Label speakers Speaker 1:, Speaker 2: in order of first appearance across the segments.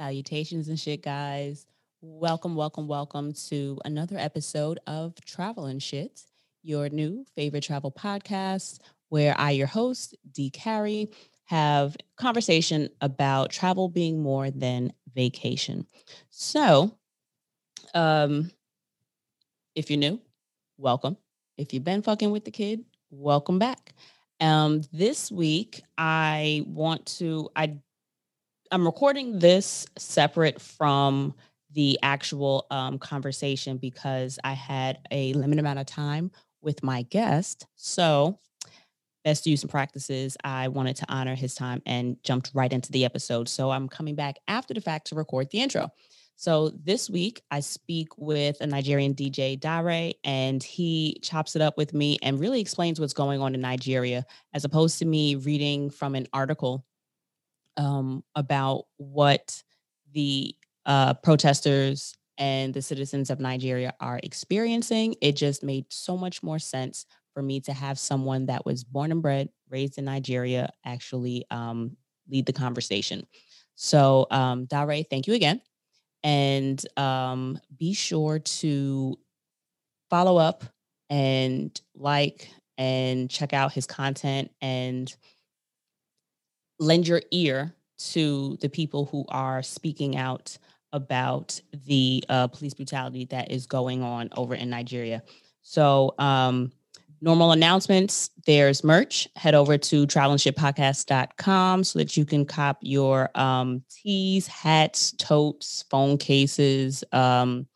Speaker 1: Salutations and shit, guys. Welcome, welcome, welcome to another episode of Travel and Shit, your new favorite travel podcast, where I, your host, D. Carrie, have conversation about travel being more than vacation. So, um, if you're new, welcome. If you've been fucking with the kid, welcome back. Um, this week I want to I I'm recording this separate from the actual um, conversation because I had a limited amount of time with my guest. So, best use and practices, I wanted to honor his time and jumped right into the episode. So, I'm coming back after the fact to record the intro. So, this week I speak with a Nigerian DJ, Daré, and he chops it up with me and really explains what's going on in Nigeria as opposed to me reading from an article um, about what the uh, protesters and the citizens of Nigeria are experiencing. It just made so much more sense for me to have someone that was born and bred, raised in Nigeria, actually um, lead the conversation. So, um, Daré, thank you again. And um, be sure to follow up and like and check out his content and lend your ear to the people who are speaking out about the uh, police brutality that is going on over in Nigeria. So, um, normal announcements there's merch. Head over to travelnshitpodcast.com so that you can cop your um, tees, hats, totes, phone cases. Um,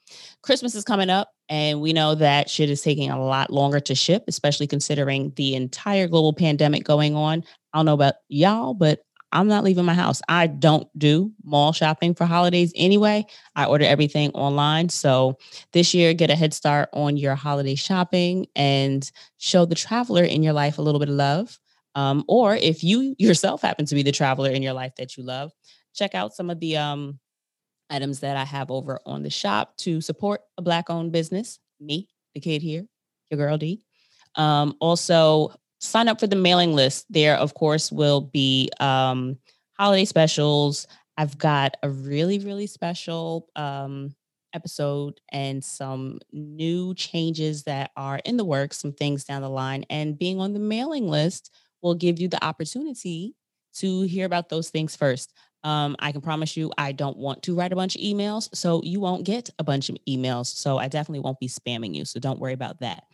Speaker 1: Christmas is coming up. And we know that shit is taking a lot longer to ship, especially considering the entire global pandemic going on. I don't know about y'all, but I'm not leaving my house. I don't do mall shopping for holidays anyway. I order everything online. So this year, get a head start on your holiday shopping and show the traveler in your life a little bit of love. Um, or if you yourself happen to be the traveler in your life that you love, check out some of the um, items that I have over on the shop to support a Black owned business. Me, the kid here, your girl D. Um, also, sign up for the mailing list. There, of course, will be um, holiday specials. I've got a really, really special um, episode and some new changes that are in the works, some things down the line. And being on the mailing list will give you the opportunity to hear about those things first. Um, I can promise you, I don't want to write a bunch of emails, so you won't get a bunch of emails. So I definitely won't be spamming you. So don't worry about that.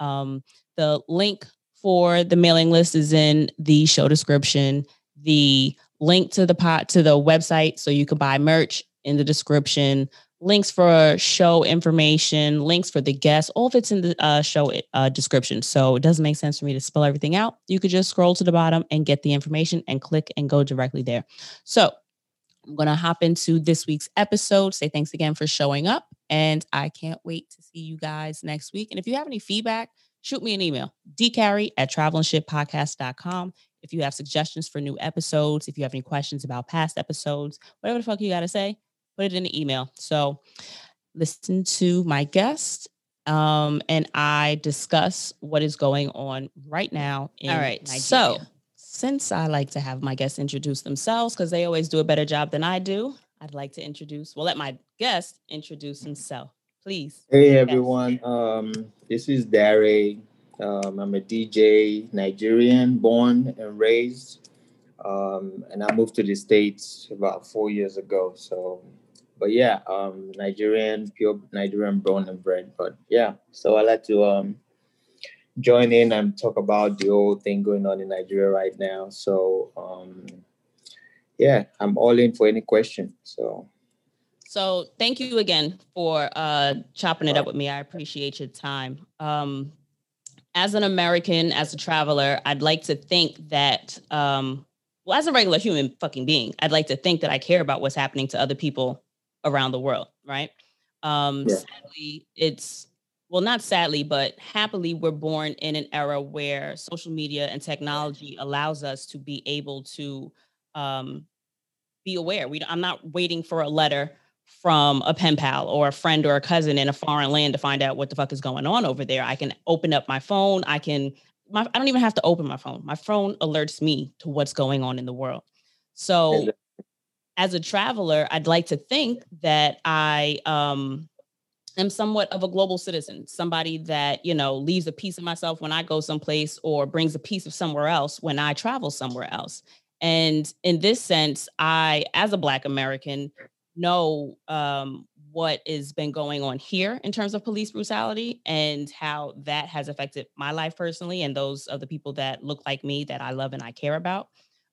Speaker 1: Um, the link for the mailing list is in the show description. The link to the pot to the website so you can buy merch in the description. Links for show information, links for the guests, all of it's in the uh, show uh, description. So it doesn't make sense for me to spell everything out. You could just scroll to the bottom and get the information and click and go directly there. So I'm going to hop into this week's episode. Say thanks again for showing up. And I can't wait to see you guys next week. And if you have any feedback, shoot me an email, dcarrie at travelnshitpodcast.com. If you have suggestions for new episodes, if you have any questions about past episodes, whatever the fuck you got to say, put it in the email. So listen to my guest um, and I discuss what is going on right now. All right. Nigeria. So since I like to have my guests introduce themselves because they always do a better job than I do, I'd like to introduce, well, let my guest introduce himself please.
Speaker 2: Hey everyone, um, this is Daré. Um, I'm a DJ, Nigerian, born and raised, um, and I moved to the states about four years ago. So, but yeah, um, Nigerian, pure Nigerian, born and bred. But yeah, so I like to um, join in and talk about the whole thing going on in Nigeria right now. So, um, yeah, I'm all in for any question. So.
Speaker 1: So thank you again for uh, chopping it up with me. I appreciate your time. Um, as an American, as a traveler, I'd like to think that, um, well, as a regular human fucking being, I'd like to think that I care about what's happening to other people around the world, right? Um, yeah. Sadly, it's well, not sadly, but happily, we're born in an era where social media and technology allows us to be able to um, be aware. We, I'm not waiting for a letter from a pen pal or a friend or a cousin in a foreign land to find out what the fuck is going on over there. I can open up my phone. I can, my, I don't even have to open my phone. My phone alerts me to what's going on in the world. So, as a traveler, I'd like to think that I um, am somewhat of a global citizen, somebody that, you know, leaves a piece of myself when I go someplace or brings a piece of somewhere else when I travel somewhere else. And in this sense, I, as a Black American, know um, what has been going on here in terms of police brutality and how that has affected my life personally and those of the people that look like me that I love and I care about.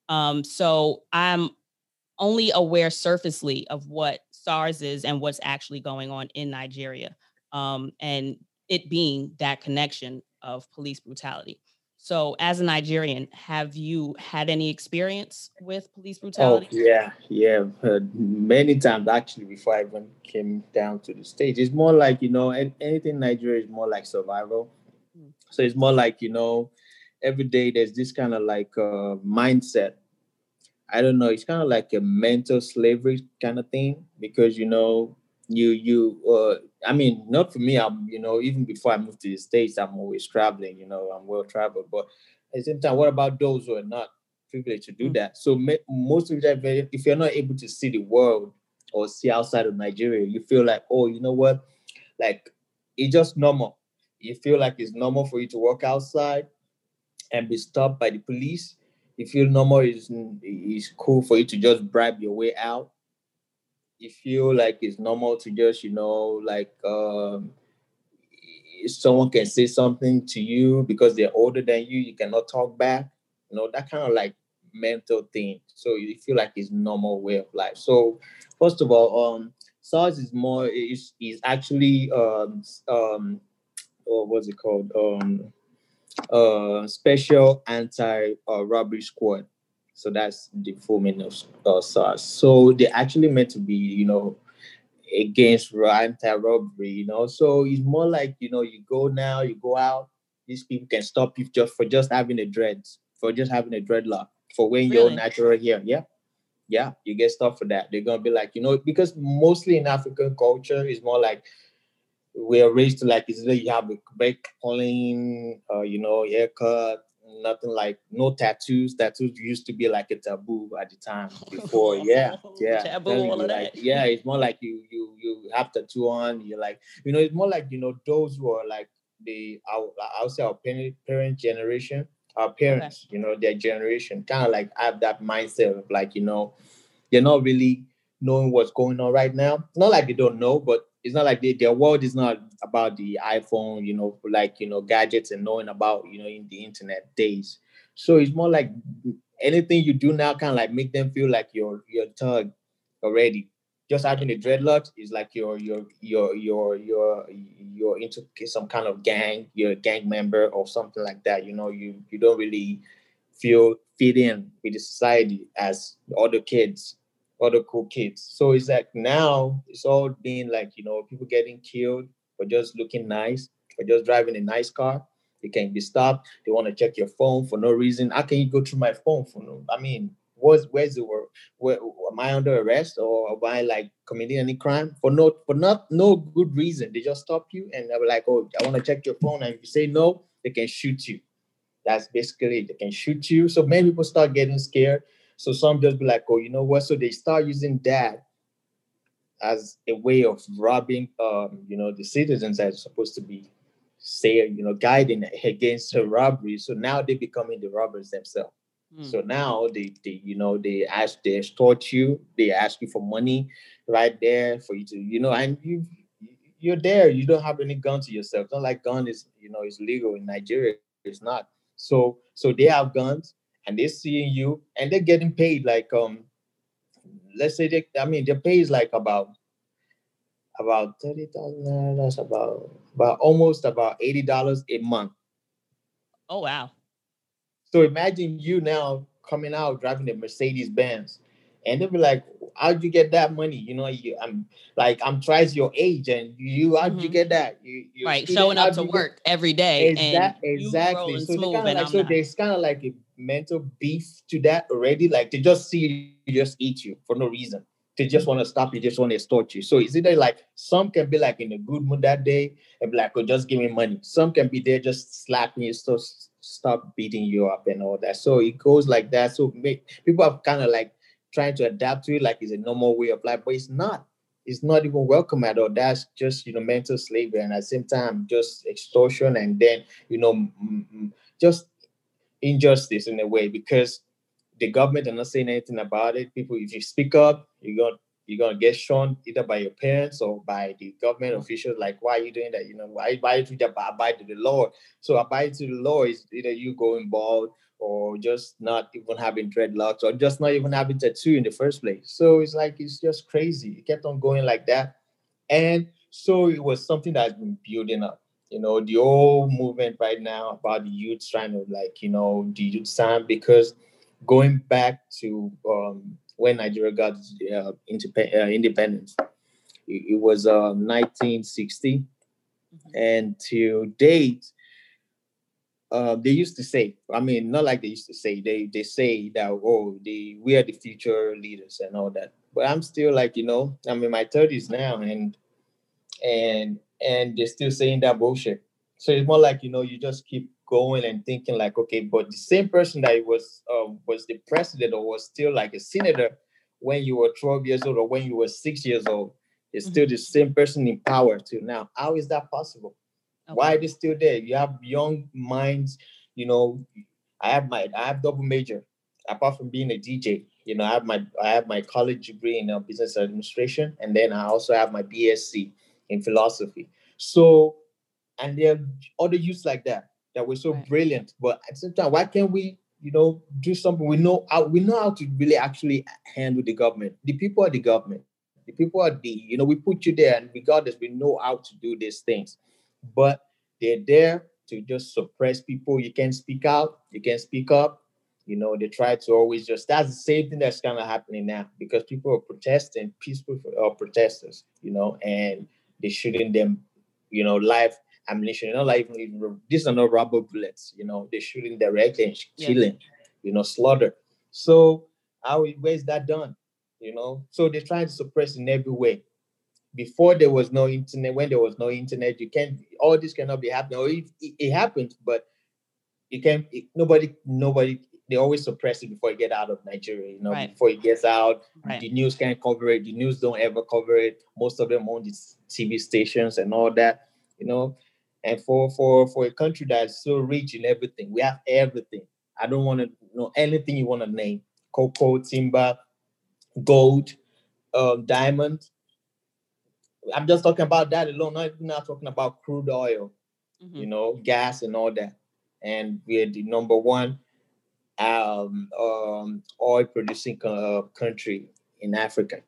Speaker 1: Um, so I'm only aware surfacely of what SARS is and what's actually going on in Nigeria, um, and it being that connection of police brutality. So, as a Nigerian, have you had any experience with police oh, brutality?
Speaker 2: Oh, yeah, yeah, many times actually. Before I even came down to the stage, it's more like you know, anything Nigeria is more like survival. Mm. So it's more like you know, every day there's this kind of like uh, mindset I don't know, it's kind of like a mental slavery kind of thing because you know, you you uh I mean, not for me, I'm you know, even before I moved to the States, I'm always traveling, you know, I'm well traveled. But at the same time, what about those who are not privileged to do mm-hmm. that? So most of the time, if you're not able to see the world or see outside of Nigeria, you feel like, oh, you know what? Like it's just normal. You feel like it's normal for you to walk outside and be stopped by the police you feel normal is is cool for you to just bribe your way out. You feel like it's normal to just, you know, like um, someone can say something to you because they're older than you, you cannot talk back. You know, that kind of like mental thing. So you feel like it's normal way of life. So first of all, um, SARS is more is is actually um um or what's it called? Um uh, special anti uh, robbery squad. So that's the full meaning of uh, SARS. So they're actually meant to be, you know, against anti-robbery, you know. So it's more like, you know, you go now, you go out, these people can stop you just for just having a dread, for just having a dreadlock, for wearing really? your natural hair. Yeah. Yeah, you get stuff for that. They're gonna be like, you know, because mostly in African culture, it's more like we are raised to like is that you have a break clean, uh, you know, haircut, nothing like no tattoos. Tattoos used to be like a taboo at the time before. Yeah, yeah, taboo, all of like, that. Yeah, it's more like you you you have tattoo on. You're like you know, it's more like you know those who are like the I'll, I'll say our parent, parent generation, our parents, okay. you know, their generation, kind of like have that mindset of like you know, they're not really knowing what's going on right now. Not like they don't know, but it's not like they, their world is not about the iPhone, you know, like you know, gadgets and knowing about you know in the internet days. So it's more like anything you do now kind of like make them feel like you're you're thug already. Just having the dreadlocks is like you're you're you're you're you're you're into some kind of gang, you're a gang member or something like that. You know, you you don't really feel fit in with the society as other kids other cool kids. So it's like now it's all being like, you know, people getting killed for just looking nice, for just driving a nice car. They can't be stopped. They want to check your phone for no reason. How can you go through my phone for no? I mean, what's where's the work? Where am I under arrest or am I like committing any crime for no for not no good reason? They just stop you and they're like, oh, I want to check your phone. And if you say no, they can shoot you. That's basically it. They can shoot you. So many people start getting scared so some just be like, oh, you know what? So they start using that as a way of robbing, um, you know, the citizens that are supposed to be, say, you know, guiding against a robbery. So now they're becoming the robbers themselves. Mm. So now they, they, you know, they ask, they extort you, they ask you for money right there for you to, you know, and you, you're there. You don't have any gun to yourself. It's not like gun is, you know, is legal in Nigeria. It's not. So, so they have guns and they're seeing you and they're getting paid like um let's say they I mean their pay is like about about thirty thousand that's about about almost about eighty dollars a month.
Speaker 1: Oh wow.
Speaker 2: So imagine you now coming out driving a Mercedes Benz and they'll be like, "How'd you get that money?" You know, you, I'm like, I'm twice your age, and you, how'd mm-hmm. you get that? You,
Speaker 1: right, showing up to work get... every day, Exa-
Speaker 2: exactly. So, they kind of like, so there's kind of like a mental beef to that already. Like they just see you just eat you for no reason. They just want to stop you, just want to extort you. So is it like some can be like in a good mood that day and be like, oh, just give me money. Some can be there just slapping you, so stop beating you up and all that. So it goes like that. So make, people have kind of like trying to adapt to it like it's a normal way of life, but it's not. It's not even welcome at all. That's just you know mental slavery, and at the same time, just extortion, and then you know just injustice in a way because the government are not saying anything about it. People, if you speak up, you're gonna you're gonna get shown either by your parents or by the government mm. officials. Like, why are you doing that? You know, why why do you abide to the law? So abide to the law is either you going bald or just not even having dreadlocks or just not even having tattoo in the first place. So it's like it's just crazy. It kept on going like that. And so it was something that's been building up. You know, the whole movement right now about the youth trying to like, you know, the youth sound because going back to um, when Nigeria got uh, uh, independence, it, it was uh, 1960, mm-hmm. and to date, uh, they used to say, I mean, not like they used to say, they they say that oh, the we are the future leaders and all that. But I'm still like, you know, I'm in my 30s now, and and and they're still saying that bullshit. So it's more like you know, you just keep going and thinking like, okay, but the same person that was uh, was the president or was still like a senator when you were 12 years old or when you were six years old is mm-hmm. still the same person in power too. Now, how is that possible? Okay. Why are they still there? You have young minds, you know. I have my I have double major, apart from being a DJ. You know, I have my I have my college degree in uh, business administration, and then I also have my BSc in philosophy. So, and there are other youths like that that were so right. brilliant. But at the same time, why can't we, you know, do something? We know how we know how to really actually handle the government. The people are the government. The people are the, you know, we put you there, and regardless, we know how to do these things but they're there to just suppress people. You can't speak out, you can't speak up. You know, they try to always just that's the same thing that's kind of happening now because people are protesting, peaceful uh, protesters, you know, and they're shooting them, you know, live ammunition. You know, like even, these are not rubber bullets, you know, they're shooting directly and killing, yeah. you know, slaughter. So how where's that done? You know, so they're trying to suppress in every way before there was no internet, when there was no internet, you can't. All this cannot be happening. Or it, it, it happens, but you can't. It, nobody, nobody. They always suppress it before it get out of Nigeria. You know, right. before it gets out, right. the news can't cover it. The news don't ever cover it. Most of them own these TV stations and all that. You know, and for for for a country that's so rich in everything, we have everything. I don't want to know anything you want to name: cocoa, timber, gold, um, diamond I'm just talking about that alone. Not not talking about crude oil, mm-hmm. you know, gas and all that. And we're the number one um, um, oil producing uh, country in Africa.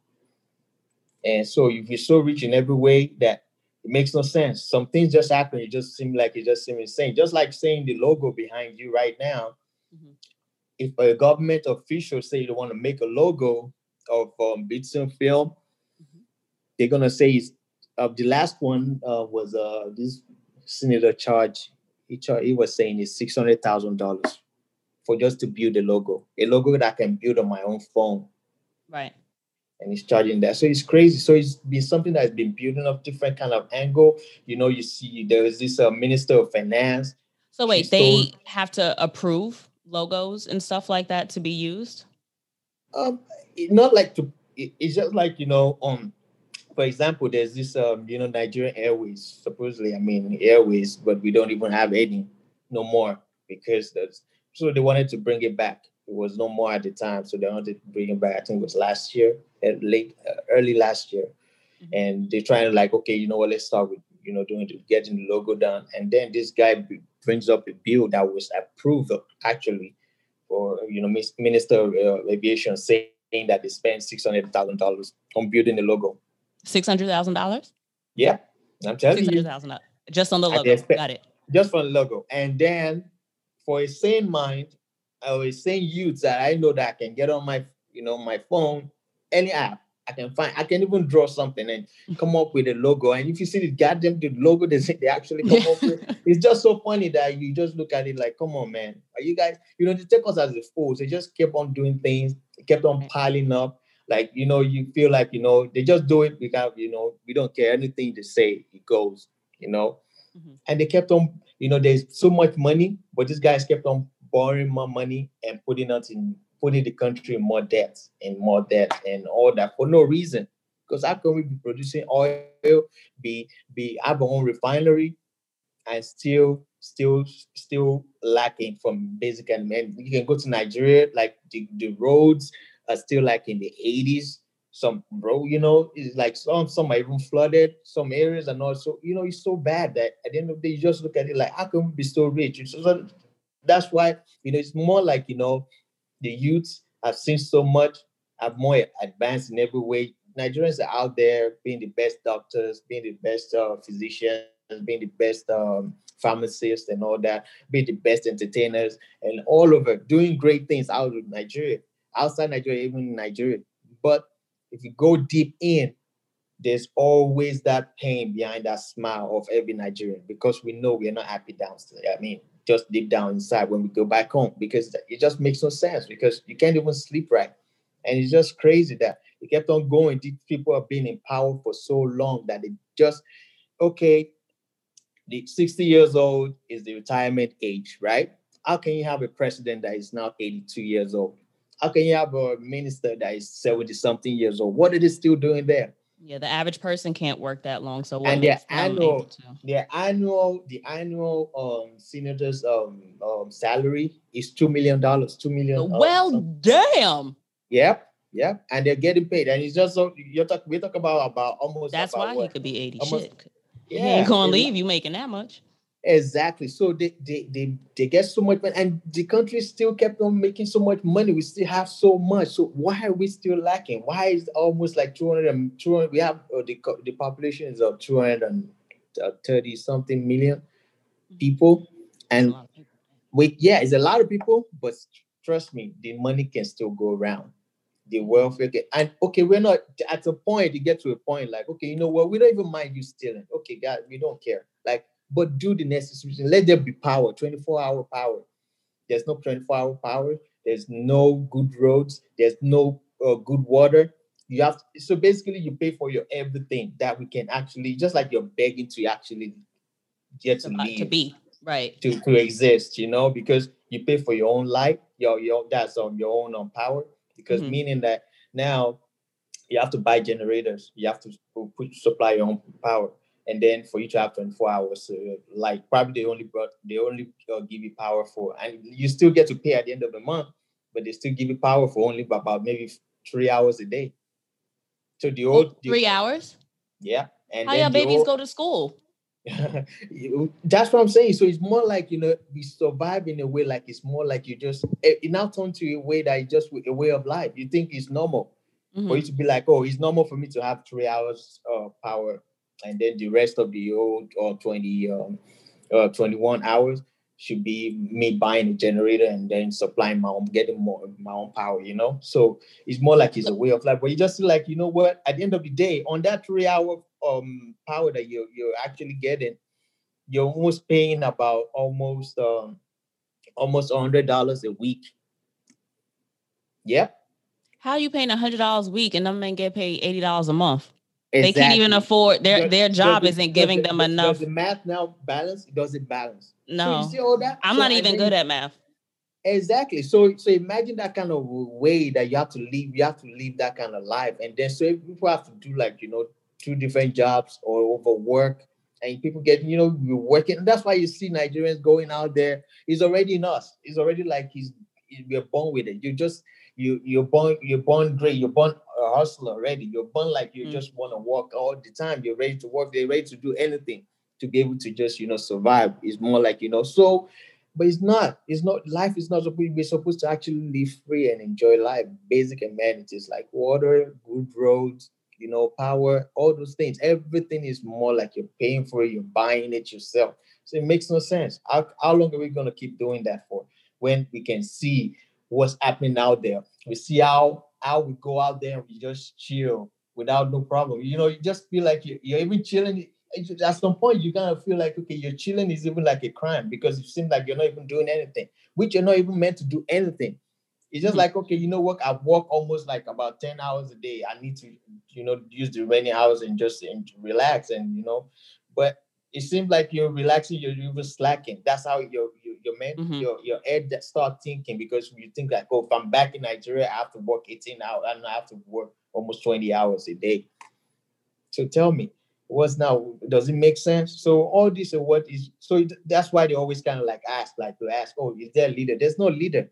Speaker 2: And so you're so rich in every way that it makes no sense. Some things just happen. It just seems like it just seems insane. Just like saying the logo behind you right now. Mm-hmm. If a government official say they want to make a logo of um, Bitson film, they're gonna say is uh, the last one uh, was uh, this senator charge. He, char- he was saying is six hundred thousand dollars for just to build a logo, a logo that I can build on my own phone.
Speaker 1: Right.
Speaker 2: And he's charging that, so it's crazy. So it's been something that's been building up different kind of angle. You know, you see there is this uh, minister of finance.
Speaker 1: So wait, they have to approve logos and stuff like that to be used.
Speaker 2: Um, not like to. it's just like you know, um, for example, there's this, um, you know, Nigerian Airways, supposedly, I mean, Airways, but we don't even have any no more because that's so they wanted to bring it back. It was no more at the time, so they wanted to bring it back. I think it was last year, late, uh, early last year, mm-hmm. and they're trying to like, okay, you know what? Let's start with you know doing the, getting the logo done, and then this guy brings up a bill that was approved actually for you know Minister of uh, Aviation saying that they spent six hundred thousand dollars on building the logo.
Speaker 1: Six hundred thousand dollars.
Speaker 2: Yeah, I'm telling you.
Speaker 1: $600,000 just on the logo. Got it.
Speaker 2: Just for the logo, and then for a sane mind or a sane youth that I know that I can get on my you know my phone any app. I can find. I can even draw something and come up with a logo. And if you see the goddamn the logo they say they actually come up with, it's just so funny that you just look at it like, come on, man, are you guys? You know, they take us as the fools. They just kept on doing things, They kept on piling up like you know you feel like you know they just do it because you know we don't care anything they say it goes you know mm-hmm. and they kept on you know there's so much money but these guys kept on borrowing more money and putting us in putting the country in more debt and more debt and all that for no reason. Because how can we be producing oil, be be have our own refinery, and still still still lacking from basic and you can go to Nigeria, like the, the roads are still like in the 80s. Some bro, you know, it's like some some are even flooded, some areas are not so, you know, it's so bad that at the end of the day, you just look at it like, how can we be so rich? So, that's why, you know, it's more like, you know, the youths have seen so much, have more advanced in every way. Nigerians are out there being the best doctors, being the best uh, physicians, being the best um, pharmacists and all that, being the best entertainers and all over, doing great things out of Nigeria, outside Nigeria, even in Nigeria. But if you go deep in, there's always that pain behind that smile of every Nigerian because we know we're not happy downstairs. I mean, just deep down inside when we go back home because it just makes no sense because you can't even sleep right. And it's just crazy that it kept on going. These people have been in power for so long that they just, okay, the 60 years old is the retirement age, right? How can you have a president that is now 82 years old? How can you have a minister that is 70 something years old? What are they still doing there?
Speaker 1: Yeah, the average person can't work that long. So
Speaker 2: and their annual, their annual, the annual um senators um, um salary is two million dollars. Two million.
Speaker 1: Um, well, um, damn.
Speaker 2: Yep, yep, and they're getting paid, and it's just so you're talking. We talk about about almost.
Speaker 1: That's
Speaker 2: about
Speaker 1: why
Speaker 2: what,
Speaker 1: he could be eighty. Almost, shit. Yeah, he ain't gonna leave you making that much.
Speaker 2: Exactly. So they, they they they get so much money, and the country still kept on making so much money. We still have so much. So why are we still lacking? Why is almost like 200 and 200 we have uh, the the population is of 230 something million mm-hmm. people, and we yeah, it's a lot of people, but trust me, the money can still go around. The welfare get, and okay, we're not at a point. You get to a point like okay, you know what? We don't even mind you stealing. Okay, God, we don't care. Like but do the necessary. Let there be power, 24 hour power. There's no 24 hour power. There's no good roads. There's no uh, good water. You have to, so basically you pay for your everything that we can actually just like you're begging to actually get to live
Speaker 1: to be right
Speaker 2: to, to exist. You know because you pay for your own life. Your your that's on your own on power because mm-hmm. meaning that now you have to buy generators. You have to put supply your own power and then for you to have 24 hours uh, like probably they only brought they only uh, give you power for and you still get to pay at the end of the month but they still give you power for only about maybe three hours a day. So the old
Speaker 1: three hours?
Speaker 2: Yeah
Speaker 1: and how your babies old, go to school?
Speaker 2: That's what i'm saying. So it's more like you know we survive in a way like it's more like you just it, it now turned to a way that it's just a way of life. You think it's normal mm-hmm. for you to be like oh it's normal for me to have three hours of uh, power and then the rest of the old or 20 um, uh, 21 hours should be me buying a generator and then supplying my own getting more my own power you know? So it's more like it's a way of life but you just like you know what? At the end of the day on that three hour um power that you're you're actually getting you're almost paying about almost um almost a hundred dollars a week. Yep
Speaker 1: how are you paying a hundred dollars a week and them men get paid eighty dollars a month Exactly. They can't even afford their does, their job is not giving them enough.
Speaker 2: Does the math now balance? Does it balance?
Speaker 1: No. So you see all that? I'm so not even good at math.
Speaker 2: Exactly. So so imagine that kind of way that you have to live. You have to live that kind of life, and then so people have to do like you know two different jobs or overwork, and people get you know we're working. And that's why you see Nigerians going out there. It's already in us. It's already like he's we're born with it. You just you you're born you're born great. You're born a hustler already. You're born like you mm. just want to work all the time. You're ready to work. They're ready to do anything to be able to just you know survive. It's more like you know so. But it's not. It's not. Life is not supposed. We're supposed to actually live free and enjoy life. Basic amenities like water, good roads, you know, power, all those things. Everything is more like you're paying for it. You're buying it yourself. So it makes no sense. How, how long are we gonna keep doing that for? When we can see what's happening out there. We see how how would go out there and we just chill without no problem. You know, you just feel like you're, you're even chilling. At some point, you kind of feel like okay, you're chilling is even like a crime because it seems like you're not even doing anything, which you're not even meant to do anything. It's just mm-hmm. like okay, you know what? I work almost like about ten hours a day. I need to, you know, use the remaining hours and just and relax and you know, but it seems like you're relaxing, you're even slacking. That's how your your your man, mm-hmm. your your head start thinking because you think like, oh, if I'm back in Nigeria, I have to work 18 hours, and I have to work almost 20 hours a day. So tell me, what's now? Does it make sense? So all this and what is so that's why they always kind of like ask, like to ask, oh, is there a leader? There's no leader.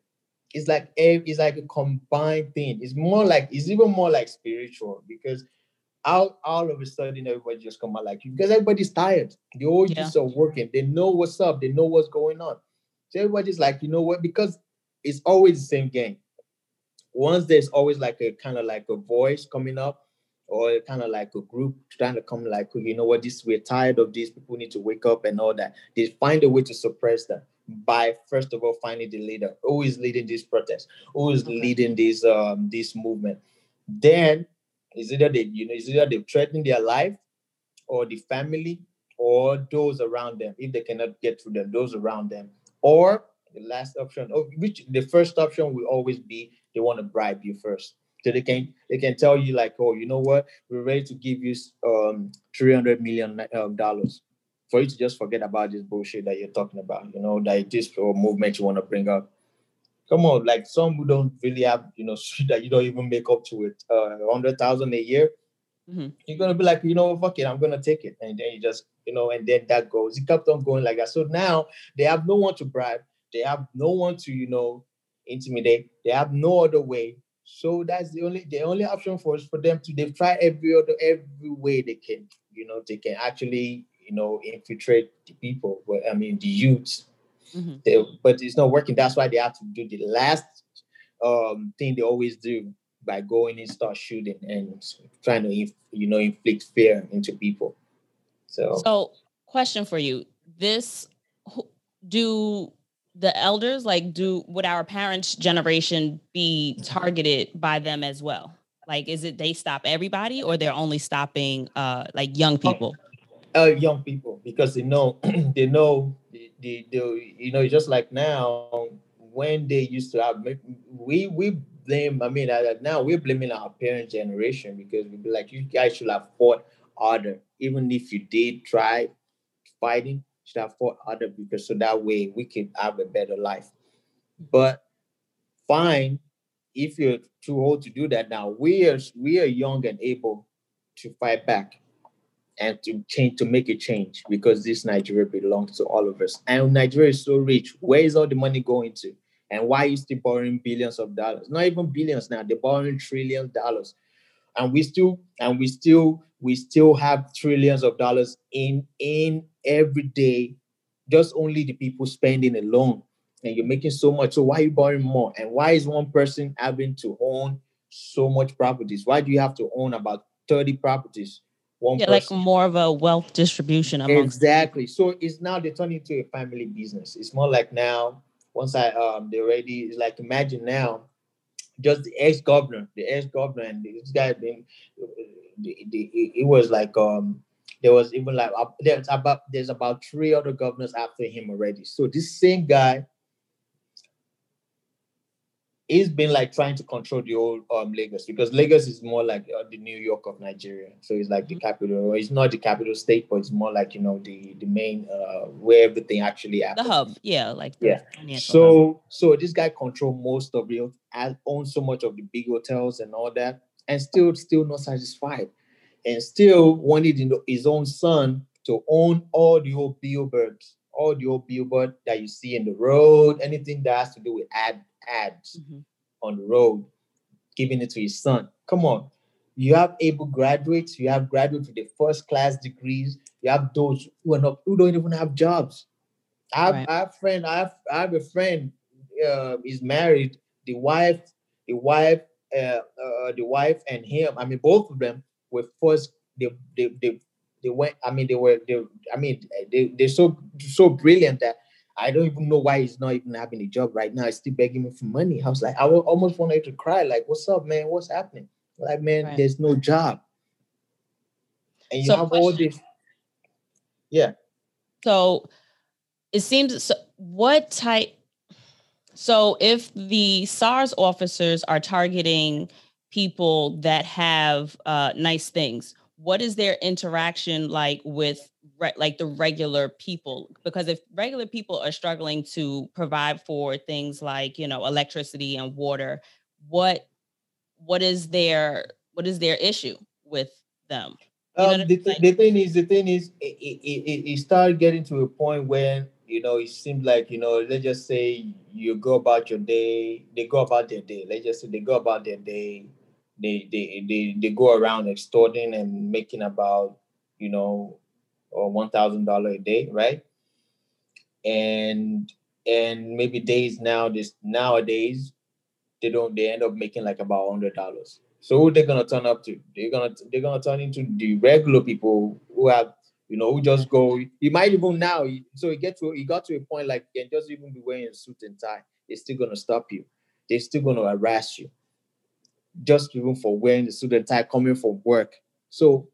Speaker 2: It's like a, it's like a combined thing. It's more like it's even more like spiritual because all, all of a sudden everybody just come out like you because everybody's tired. The all yeah. are working. They know what's up. They know what's going on. So everybody's like, you know what? Because it's always the same game. Once there's always like a kind of like a voice coming up, or kind of like a group trying to come like, you know what, this we're tired of this. People need to wake up and all that. They find a way to suppress them by first of all finding the leader who is leading this protest, who is okay. leading this um this movement. Then is either they, you know, is either they threaten their life or the family or those around them if they cannot get through them, those around them. Or the last option, oh, which the first option will always be they want to bribe you first. So they can they can tell you like, oh, you know what, we're ready to give you um three hundred million um, dollars for you to just forget about this bullshit that you're talking about. You know, that this movement you want to bring up come on, like some who don't really have, you know, that you don't even make up to it, uh, hundred thousand a year. Mm-hmm. You're gonna be like, you know, fuck it, I'm gonna take it, and then you just, you know, and then that goes. It kept on going like that. So now they have no one to bribe. They have no one to, you know, intimidate. They have no other way. So that's the only the only option for us for them to. They've tried every other every way they can. You know, they can actually, you know, infiltrate the people. I mean, the youths Mm-hmm. They, but it's not working. That's why they have to do the last um, thing they always do by going and start shooting and trying to you know inflict fear into people. So,
Speaker 1: so question for you: This do the elders like do would our parents' generation be targeted by them as well? Like, is it they stop everybody, or they're only stopping uh like young people?
Speaker 2: Uh, young people because they know they know the, the you know just like now when they used to have we we blame i mean now we're blaming our parent generation because we be like you guys should have fought harder. Even if you did try fighting should have fought harder because so that way we can have a better life. But fine if you're too old to do that now we are we are young and able to fight back and to change to make a change because this Nigeria belongs to all of us. And Nigeria is so rich. Where is all the money going to? And why is still borrowing billions of dollars? Not even billions now, they're borrowing trillions of dollars. And we still and we still we still have trillions of dollars in in every day, just only the people spending alone. And you're making so much. So why are you borrowing more? And why is one person having to own so much properties? Why do you have to own about 30 properties?
Speaker 1: One yeah, person. like more of a wealth distribution among
Speaker 2: exactly. So it's now they turn into a family business. It's more like now once i um they already it's like imagine now just the ex-governor the ex-governor and this guy been the, the, it was like um there was even like uh, there's about there's about three other governors after him already. So this same guy he's been like trying to control the old um Lagos because Lagos is more like uh, the New York of Nigeria. So it's like the mm-hmm. capital. It's not the capital state, but it's more like you know the the main uh where everything actually happens.
Speaker 1: The hub, yeah, like
Speaker 2: yeah. So hub. so this guy control most of it, owns so much of the big hotels and all that, and still still not satisfied, and still wanted his own son to own all the old billboards, all the old billboard that you see in the road, anything that has to do with ad ads mm-hmm. on the road, giving it to his son. Come on. You have able graduates, you have graduates with the first class degrees, you have those who are not who don't even have jobs. I have, right. I have a friend, I have, I have a friend uh, is married, the wife, the wife, uh, uh, the wife and him, I mean both of them were first they they they, they went, I mean they were they I mean they they're so so brilliant that I don't even know why he's not even having a job right now. He's still begging me for money. I was like, I almost wanted to cry. Like, what's up, man? What's happening? Like, man, right. there's no job. And you so have question. all this. Yeah.
Speaker 1: So it seems so what type so if the SARS officers are targeting people that have uh, nice things, what is their interaction like with re- like the regular people because if regular people are struggling to provide for things like you know electricity and water what what is their what is their issue with them?
Speaker 2: You know um, the, th- the thing is the thing is it, it, it, it started getting to a point when you know it seemed like you know let's just say you go about your day they go about their day let's just say they go about their day they they they, they go around extorting and making about you know or one thousand dollar a day, right? And and maybe days now this nowadays they don't they end up making like about hundred dollars. So who they're gonna turn up to? They're gonna they're gonna turn into the regular people who have you know who just go. You might even now. So you get to you got to a point like you can just even be wearing a suit and tie. They're still gonna stop you. They're still gonna harass you. Just even for wearing the suit and tie, coming from work. So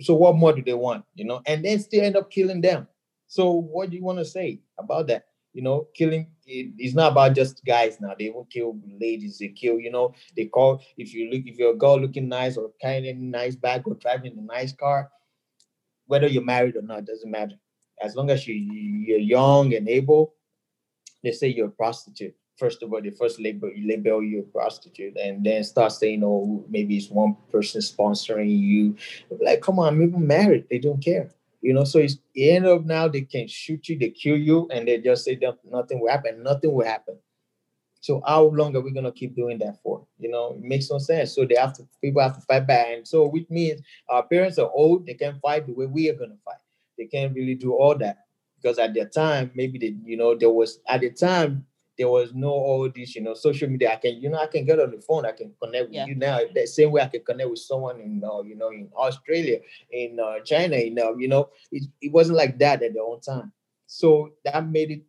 Speaker 2: so what more do they want? You know, and then still end up killing them. So what do you want to say about that? You know, killing it, it's not about just guys now. They won't kill ladies. They kill, you know, they call if you look if you're a girl looking nice or carrying a nice bag or driving a nice car, whether you're married or not, doesn't matter. As long as you you're young and able, they say you're a prostitute first of all, they first label label you a prostitute, and then start saying, "Oh, maybe it's one person sponsoring you." Like, come on, I'm even married. They don't care, you know. So it's end up now they can shoot you, they kill you, and they just say nothing will happen. Nothing will happen. So how long are we gonna keep doing that for? You know, it makes no sense. So they have to people have to fight back, and so which means our parents are old. They can't fight the way we are gonna fight. They can't really do all that because at their time, maybe they, you know, there was at the time there was no all this, you know, social media. I can, you know, I can get on the phone. I can connect with yeah. you now. The same way I can connect with someone in, uh, you know, in Australia, in uh, China. In, uh, you know, it, it wasn't like that at the own time. So that made it.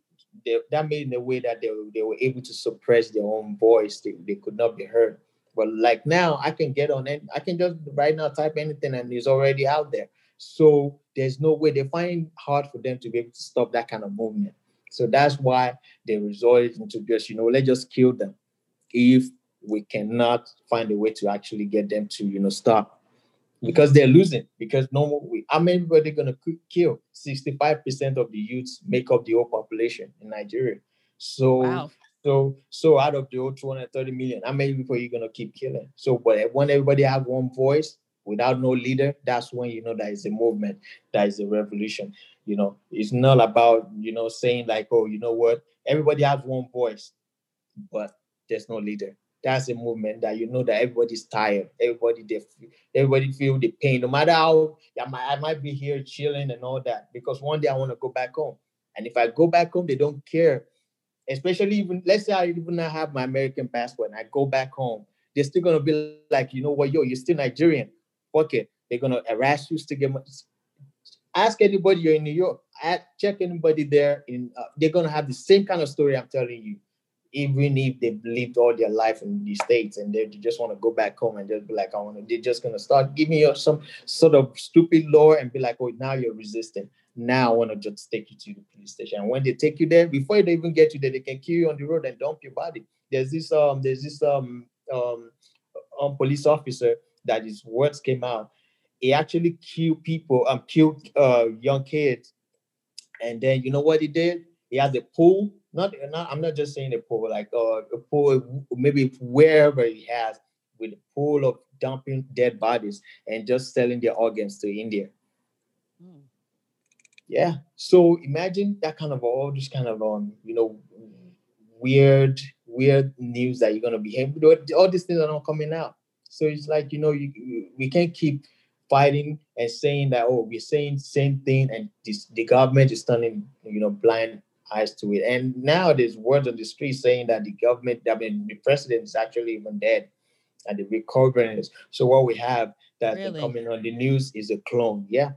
Speaker 2: They, that made in a way that they, they were able to suppress their own voice. They, they could not be heard. But like now, I can get on it. I can just right now type anything and it's already out there. So there's no way they find hard for them to be able to stop that kind of movement. So that's why they resorted into just, you know, let's just kill them if we cannot find a way to actually get them to, you know, stop because they're losing. Because no more, we, how many people are they going to kill? 65% of the youths make up the whole population in Nigeria. So, wow. so, so out of the whole 230 million, how many people are you going to keep killing? So, but when everybody have one voice without no leader, that's when you know that is a movement, that is a revolution. You know, it's not about, you know, saying like, oh, you know what, everybody has one voice, but there's no leader. That's a movement that you know that everybody's tired. Everybody they everybody feel the pain. No matter how I might, I might be here chilling and all that. Because one day I want to go back home. And if I go back home, they don't care. Especially even let's say I even have my American passport and I go back home, they're still gonna be like, you know what, yo, you're still Nigerian. It. They're gonna harass you, to get ask anybody you're in New York, check anybody there. In uh, they're gonna have the same kind of story I'm telling you, even if they've lived all their life in the states and they just want to go back home and just be like, I want to. They're just gonna start giving you some sort of stupid law and be like, oh, now you're resisting. Now I want to just take you to the police station. And when they take you there, before they even get you there, they can kill you on the road and dump your body. There's this um, there's this um um, um police officer that his words came out he actually killed people, um, killed uh young kids. And then you know what he did? He had a pool. Not, not I'm not just saying a pool, like uh, a pool, maybe wherever he has, with a pool of dumping dead bodies and just selling their organs to India. Hmm. Yeah. So imagine that kind of all this kind of um, you know, weird, weird news that you're gonna be hearing. All these things are not coming out. So it's like you know, you we can't keep fighting and saying that oh we're saying same thing and this, the government is turning you know blind eyes to it. And now there's words on the street saying that the government i mean the president is actually even dead and the recovering so what we have that really? coming on the news is a clone yeah.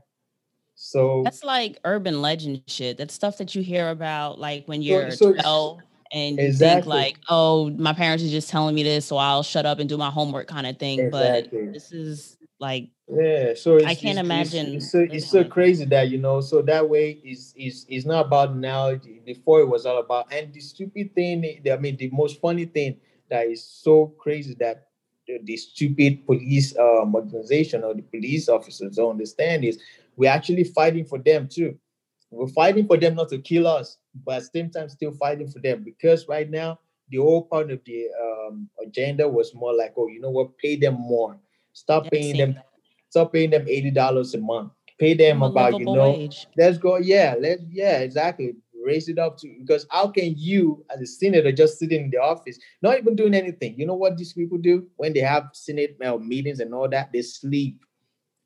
Speaker 2: So
Speaker 1: that's like urban legend shit. That's stuff that you hear about like when you're so, so 12 and exactly. think like oh my parents are just telling me this so i'll shut up and do my homework kind of thing exactly. but this is like
Speaker 2: yeah so i can't it's, imagine it's, it's, so, it's so crazy that you know so that way is is is not about now before it was all about and the stupid thing i mean the most funny thing that is so crazy that the, the stupid police um, organization or the police officers don't understand is we're actually fighting for them too. We're fighting for them not to kill us, but at the same time still fighting for them because right now the whole part of the um, agenda was more like, oh, you know what, pay them more. Stop paying them, that. stop paying them eighty dollars a month. Pay them about you know. Wage. Let's go. Yeah, let's yeah, exactly raise it up to because how can you as a senator just sitting in the office not even doing anything you know what these people do when they have senate uh, meetings and all that they sleep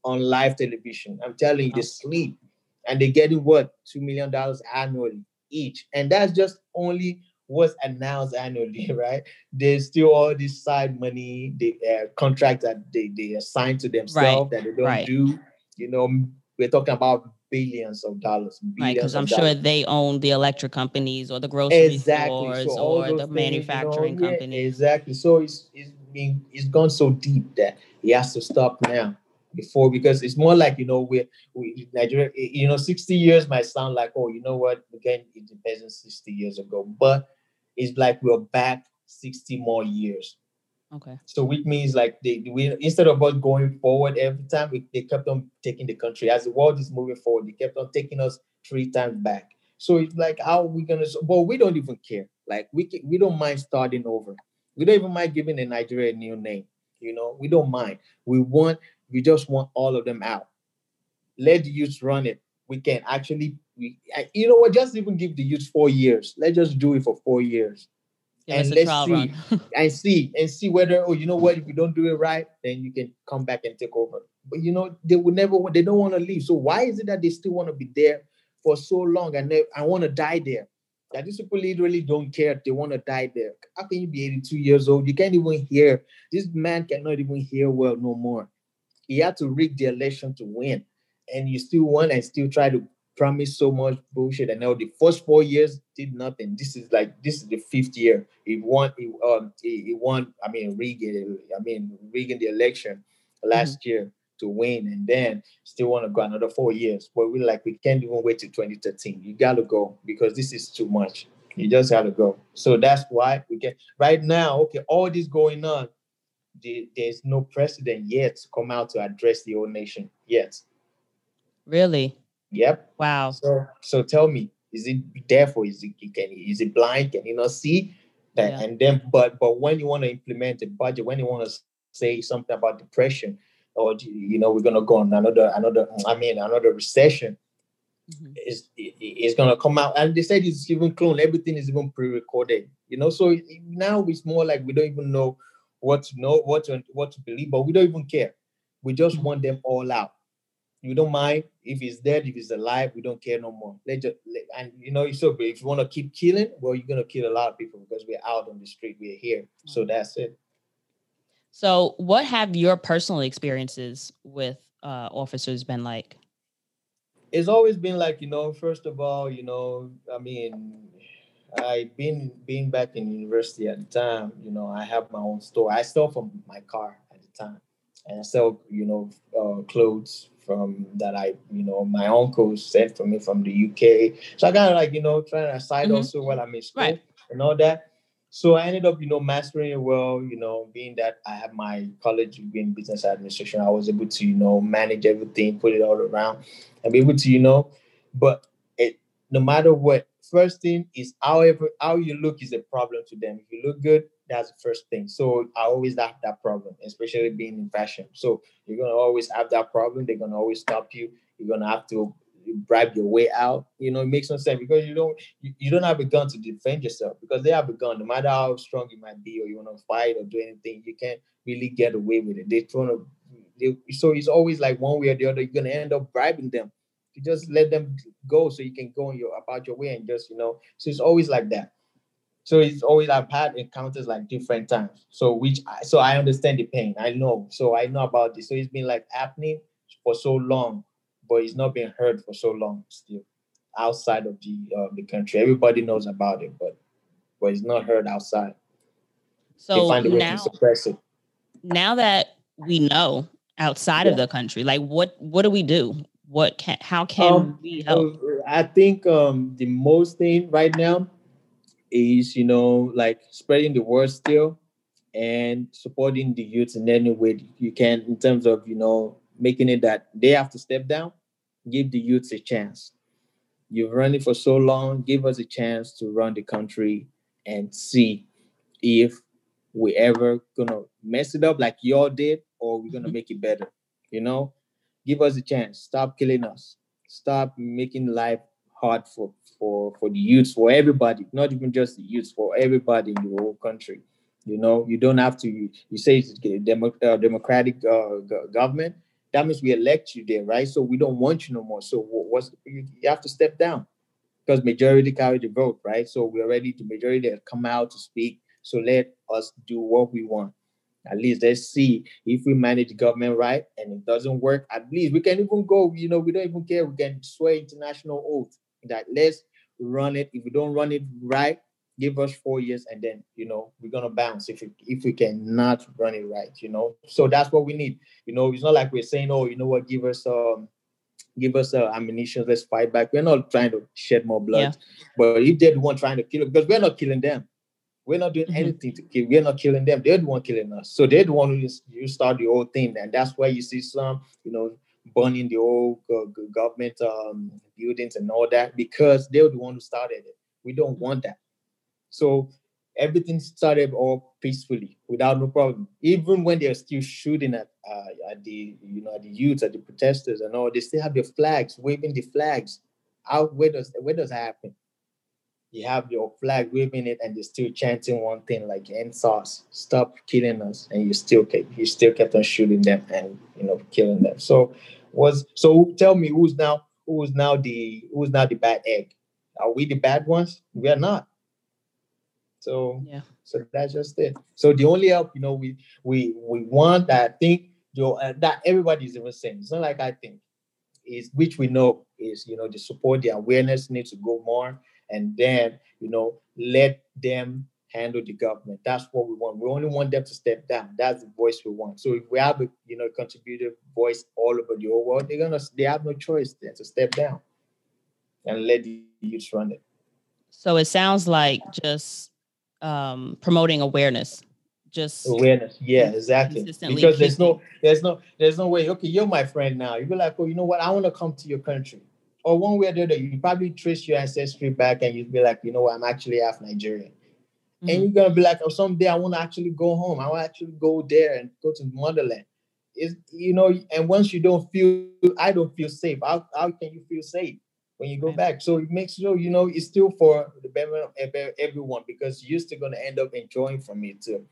Speaker 2: on live television i'm telling you they sleep and they're getting what two million dollars annually each and that's just only what's announced annually right there's still all this side money the uh, contract that they, they assign to themselves right. that they don't right. do you know we're talking about billions of dollars. Billions
Speaker 1: right, because I'm sure they own the electric companies or the grocery exactly. stores so or the manufacturing you know, companies.
Speaker 2: Yeah, exactly. So it's it's been it's gone so deep that he has to stop now before because it's more like you know we're we Nigeria you know 60 years might sound like oh you know what again it independence 60 years ago but it's like we're back 60 more years
Speaker 1: Okay.
Speaker 2: So which means like they we instead of us going forward every time, we, they kept on taking the country as the world is moving forward. They kept on taking us three times back. So it's like how are we gonna? Well, we don't even care. Like we can, we don't mind starting over. We don't even mind giving a Nigeria a new name. You know, we don't mind. We want. We just want all of them out. Let the youth run it. We can actually. We, you know what? Just even give the youth four years. Let's just do it for four years and let's see and see and see whether oh you know what if you don't do it right then you can come back and take over but you know they will never they don't want to leave so why is it that they still want to be there for so long and they I want to die there that these people literally don't care they want to die there how can you be 82 years old you can't even hear this man cannot even hear well no more he had to rig the election to win and you still won and still try to promise so much bullshit, and now the first four years did nothing. This is like this is the fifth year. He won. He um he, he won. I mean rigging. I mean rigging the election last mm-hmm. year to win, and then still want to go another four years. But we like we can't even wait till 2013. You gotta go because this is too much. You just gotta go. So that's why we get right now. Okay, all this going on. There's no precedent yet to come out to address the whole nation yet.
Speaker 1: Really?
Speaker 2: Yep.
Speaker 1: Wow.
Speaker 2: So so tell me, is it therefore is it can is it blind? Can you not see that? Yeah. And then but but when you want to implement a budget, when you want to say something about depression, or you know we're gonna go on another another I mean another recession. Mm-hmm. Is it's gonna come out, and they said it's even clone. Everything is even pre-recorded, you know. So now it's more like we don't even know what to know, what to what to believe, but we don't even care. We just mm-hmm. want them all out we don't mind if he's dead, if he's alive, we don't care no more. Let just let, and you know, so if you want to keep killing, well, you're gonna kill a lot of people because we're out on the street, we're here. So that's it.
Speaker 1: So, what have your personal experiences with uh, officers been like?
Speaker 2: It's always been like you know, first of all, you know, I mean, I been being back in university at the time. You know, I have my own store. I sell from my car at the time, and I sell you know uh, clothes from that I, you know, my uncle sent for me from the UK. So I kind of like, you know, trying to side mm-hmm. also while I'm in school right. and all that. So I ended up, you know, mastering it well, you know, being that I have my college degree in business administration, I was able to, you know, manage everything, put it all around and be able to, you know, but it no matter what, first thing is however how you look is a problem to them. If you look good, that's the first thing. So I always have that problem, especially being in fashion. So you're gonna always have that problem. They're gonna always stop you. You're gonna have to bribe your way out. You know, it makes no sense because you don't you, you don't have a gun to defend yourself because they have a gun. No matter how strong you might be or you want to fight or do anything, you can't really get away with it. They're trying to they, so it's always like one way or the other, you're gonna end up bribing them. You just let them go so you can go on your about your way and just, you know, so it's always like that. So it's always I've had encounters like different times. So which I, so I understand the pain. I know. So I know about this. So it's been like happening for so long, but it's not been heard for so long still outside of the uh, the country. Everybody knows about it, but but it's not heard outside.
Speaker 1: So find a now, to suppress it. now that we know outside yeah. of the country, like what what do we do? What can how can um, we help?
Speaker 2: I think um the most thing right now is you know like spreading the word still and supporting the youth in any way you can in terms of you know making it that they have to step down give the youths a chance you've run it for so long give us a chance to run the country and see if we ever gonna mess it up like y'all did or we're gonna mm-hmm. make it better you know give us a chance stop killing us stop making life hard for for for the youths for everybody not even just the youths for everybody in your whole country you know, you don't have to. You, you say it's a demo, uh, democratic uh, government. That means we elect you there, right? So we don't want you no more. So what's you, you have to step down because majority carry the vote, right? So we're ready to majority that come out to speak. So let us do what we want. At least let's see if we manage the government right and it doesn't work. At least we can even go, you know, we don't even care. We can swear international oath that let's run it. If we don't run it right, give us four years and then you know we're gonna bounce if we if we cannot run it right you know so that's what we need you know it's not like we're saying oh you know what give us um give us uh, ammunition let's fight back we're not trying to shed more blood yeah. but if they're the one trying to kill because we're not killing them we're not doing mm-hmm. anything to kill we're not killing them they're the one killing us so they're the one who is, you start the whole thing and that's why you see some you know burning the old uh, government um, buildings and all that because they're the one who started it we don't want that so everything started all peacefully without no problem. Even when they're still shooting at uh, at the you know at the youths, at the protesters and all, they still have their flags, waving the flags. Out where does where does that happen? You have your flag waving it, and they're still chanting one thing like "End SARS, stop killing us," and you still kept you still kept on shooting them and you know killing them. So was so tell me who's now who's now the who's now the bad egg? Are we the bad ones? We are not so yeah. So that's just it. So the only help, you know, we we we want that I think you know, uh, that everybody's even saying. It's not like I think is which we know is you know the support, the awareness needs to go more, and then you know let them handle the government. That's what we want. We only want them to step down. That's the voice we want. So if we have a you know contributive voice all over the whole world, they're gonna they have no choice then to step down and let the youth run it.
Speaker 1: So it sounds like just um, promoting awareness just
Speaker 2: awareness yeah exactly because there's no there's no there's no way okay you're my friend now you be like oh you know what i want to come to your country or one way or the other you probably trace your ancestry back and you'd be like you know what i'm actually half nigerian mm-hmm. and you're gonna be like oh someday i want to actually go home i want to actually go there and go to motherland is you know and once you don't feel i don't feel safe how, how can you feel safe when you go back. So it makes sure you know it's still for the betterment of everyone because you're still gonna end up enjoying from it too.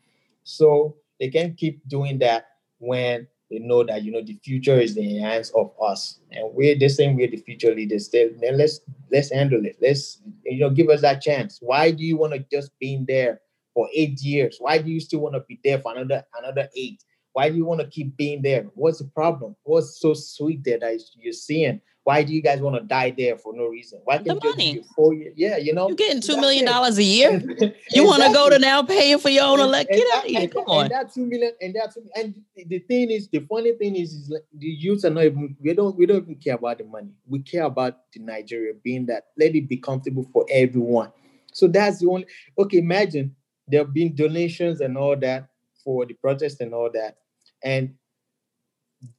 Speaker 2: So they can keep doing that when they know that you know the future is in the hands of us, and we're the same. We're the future leaders. Then, let's let's handle it. Let's you know give us that chance. Why do you want to just be in there for eight years? Why do you still want to be there for another another eight? Why do you want to keep being there? What's the problem? What's so sweet there that you're seeing? Why do you guys want to die there for no reason? Why
Speaker 1: can't the
Speaker 2: money? Four years? Yeah, you know,
Speaker 1: you're getting two million dollars a year. you exactly. want to go to now paying for your own elect? Get out of here! Come on.
Speaker 2: And that two million, and that two, and the thing is, the funny thing is, is like the youths are not even. We don't. We don't even care about the money. We care about the Nigeria being that. Let it be comfortable for everyone. So that's the only. Okay, imagine there have been donations and all that for the protest and all that, and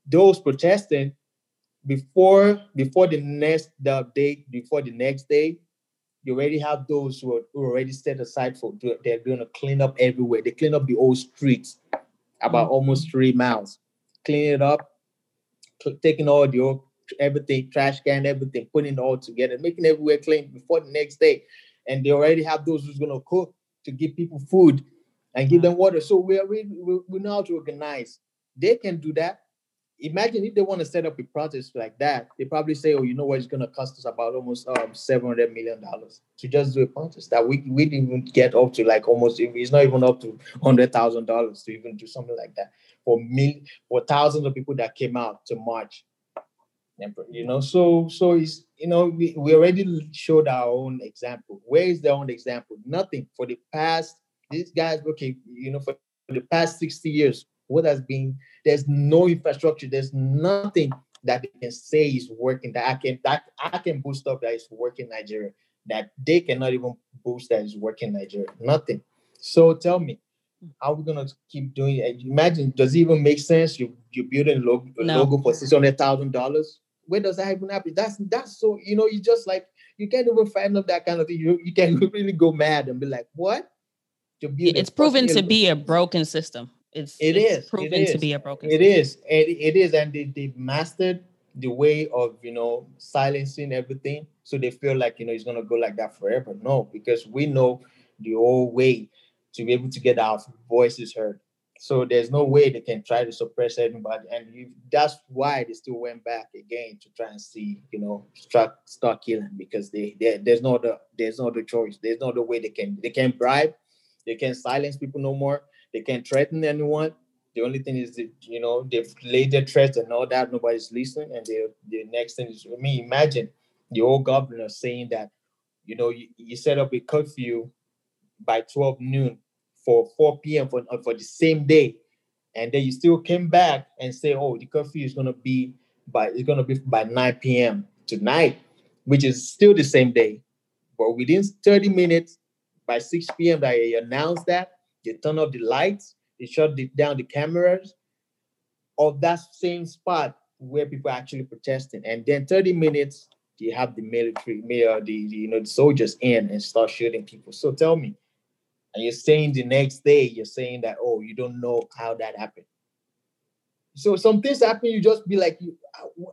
Speaker 2: those protesting before before the next the day before the next day you already have those who are, who are already set aside for they're going to clean up everywhere. They clean up the old streets about mm-hmm. almost three miles. Clean it up taking all the old everything trash can everything putting it all together making everywhere clean before the next day. And they already have those who's going to cook to give people food and give them water. So we are we, we know how to organize they can do that imagine if they want to set up a project like that, they probably say, "Oh, you know what? It's going to cost us about almost um, seven hundred million dollars to just do a project that we we didn't even get up to like almost. It's not even up to hundred thousand dollars to even do something like that for mil for thousands of people that came out to march. You know, so so it's you know we, we already showed our own example. Where is their own example? Nothing for the past. These guys, okay, you know, for the past sixty years, what has been there's no infrastructure there's nothing that they can say is working that i can that i can boost up that is working nigeria that they cannot even boost that is working nigeria nothing so tell me How are we gonna keep doing it? Imagine, does it even make sense? You you're building a logo,
Speaker 1: No.
Speaker 2: logo for six hundred thousand dollars. Where does that even happen? That's that's so you know you just like you can't even fathom that kind of thing. You you can really go mad and be like, what?
Speaker 1: It's proven to be a broken system. It's
Speaker 2: It
Speaker 1: it's
Speaker 2: is, it
Speaker 1: proven to be a broken
Speaker 2: It is. It, it is. And they, they've mastered the way of, you know, silencing everything. So they feel like, you know, it's going to go like that forever. No, because we know the old way to be able to get our voices heard. So there's no way they can try to suppress anybody. And you, that's why they still went back again to try and see, you know, start, start killing because they, they there's no other there's no other choice. There's no other way they can they can bribe, they can silence people no more. They can't threaten anyone. The only thing is that you know they've laid their threats and all that. Nobody's listening. And the the next thing is, I mean, imagine the old governor saying that, you know, you, you set up a curfew by 12 noon for 4 p.m. for for the same day, and then you still came back and say, oh, the curfew is gonna be by it's gonna be by 9 p.m. tonight, which is still the same day, but within 30 minutes by 6 p.m. that they announced that they turn off the lights, they shut the, down the cameras of that same spot where people are actually protesting. And then 30 minutes, you have the military, mayor, uh, the, the you know the soldiers in and start shooting people. So tell me, and you're saying the next day, you're saying that oh, you don't know how that happened. So some things happen, you just be like, you,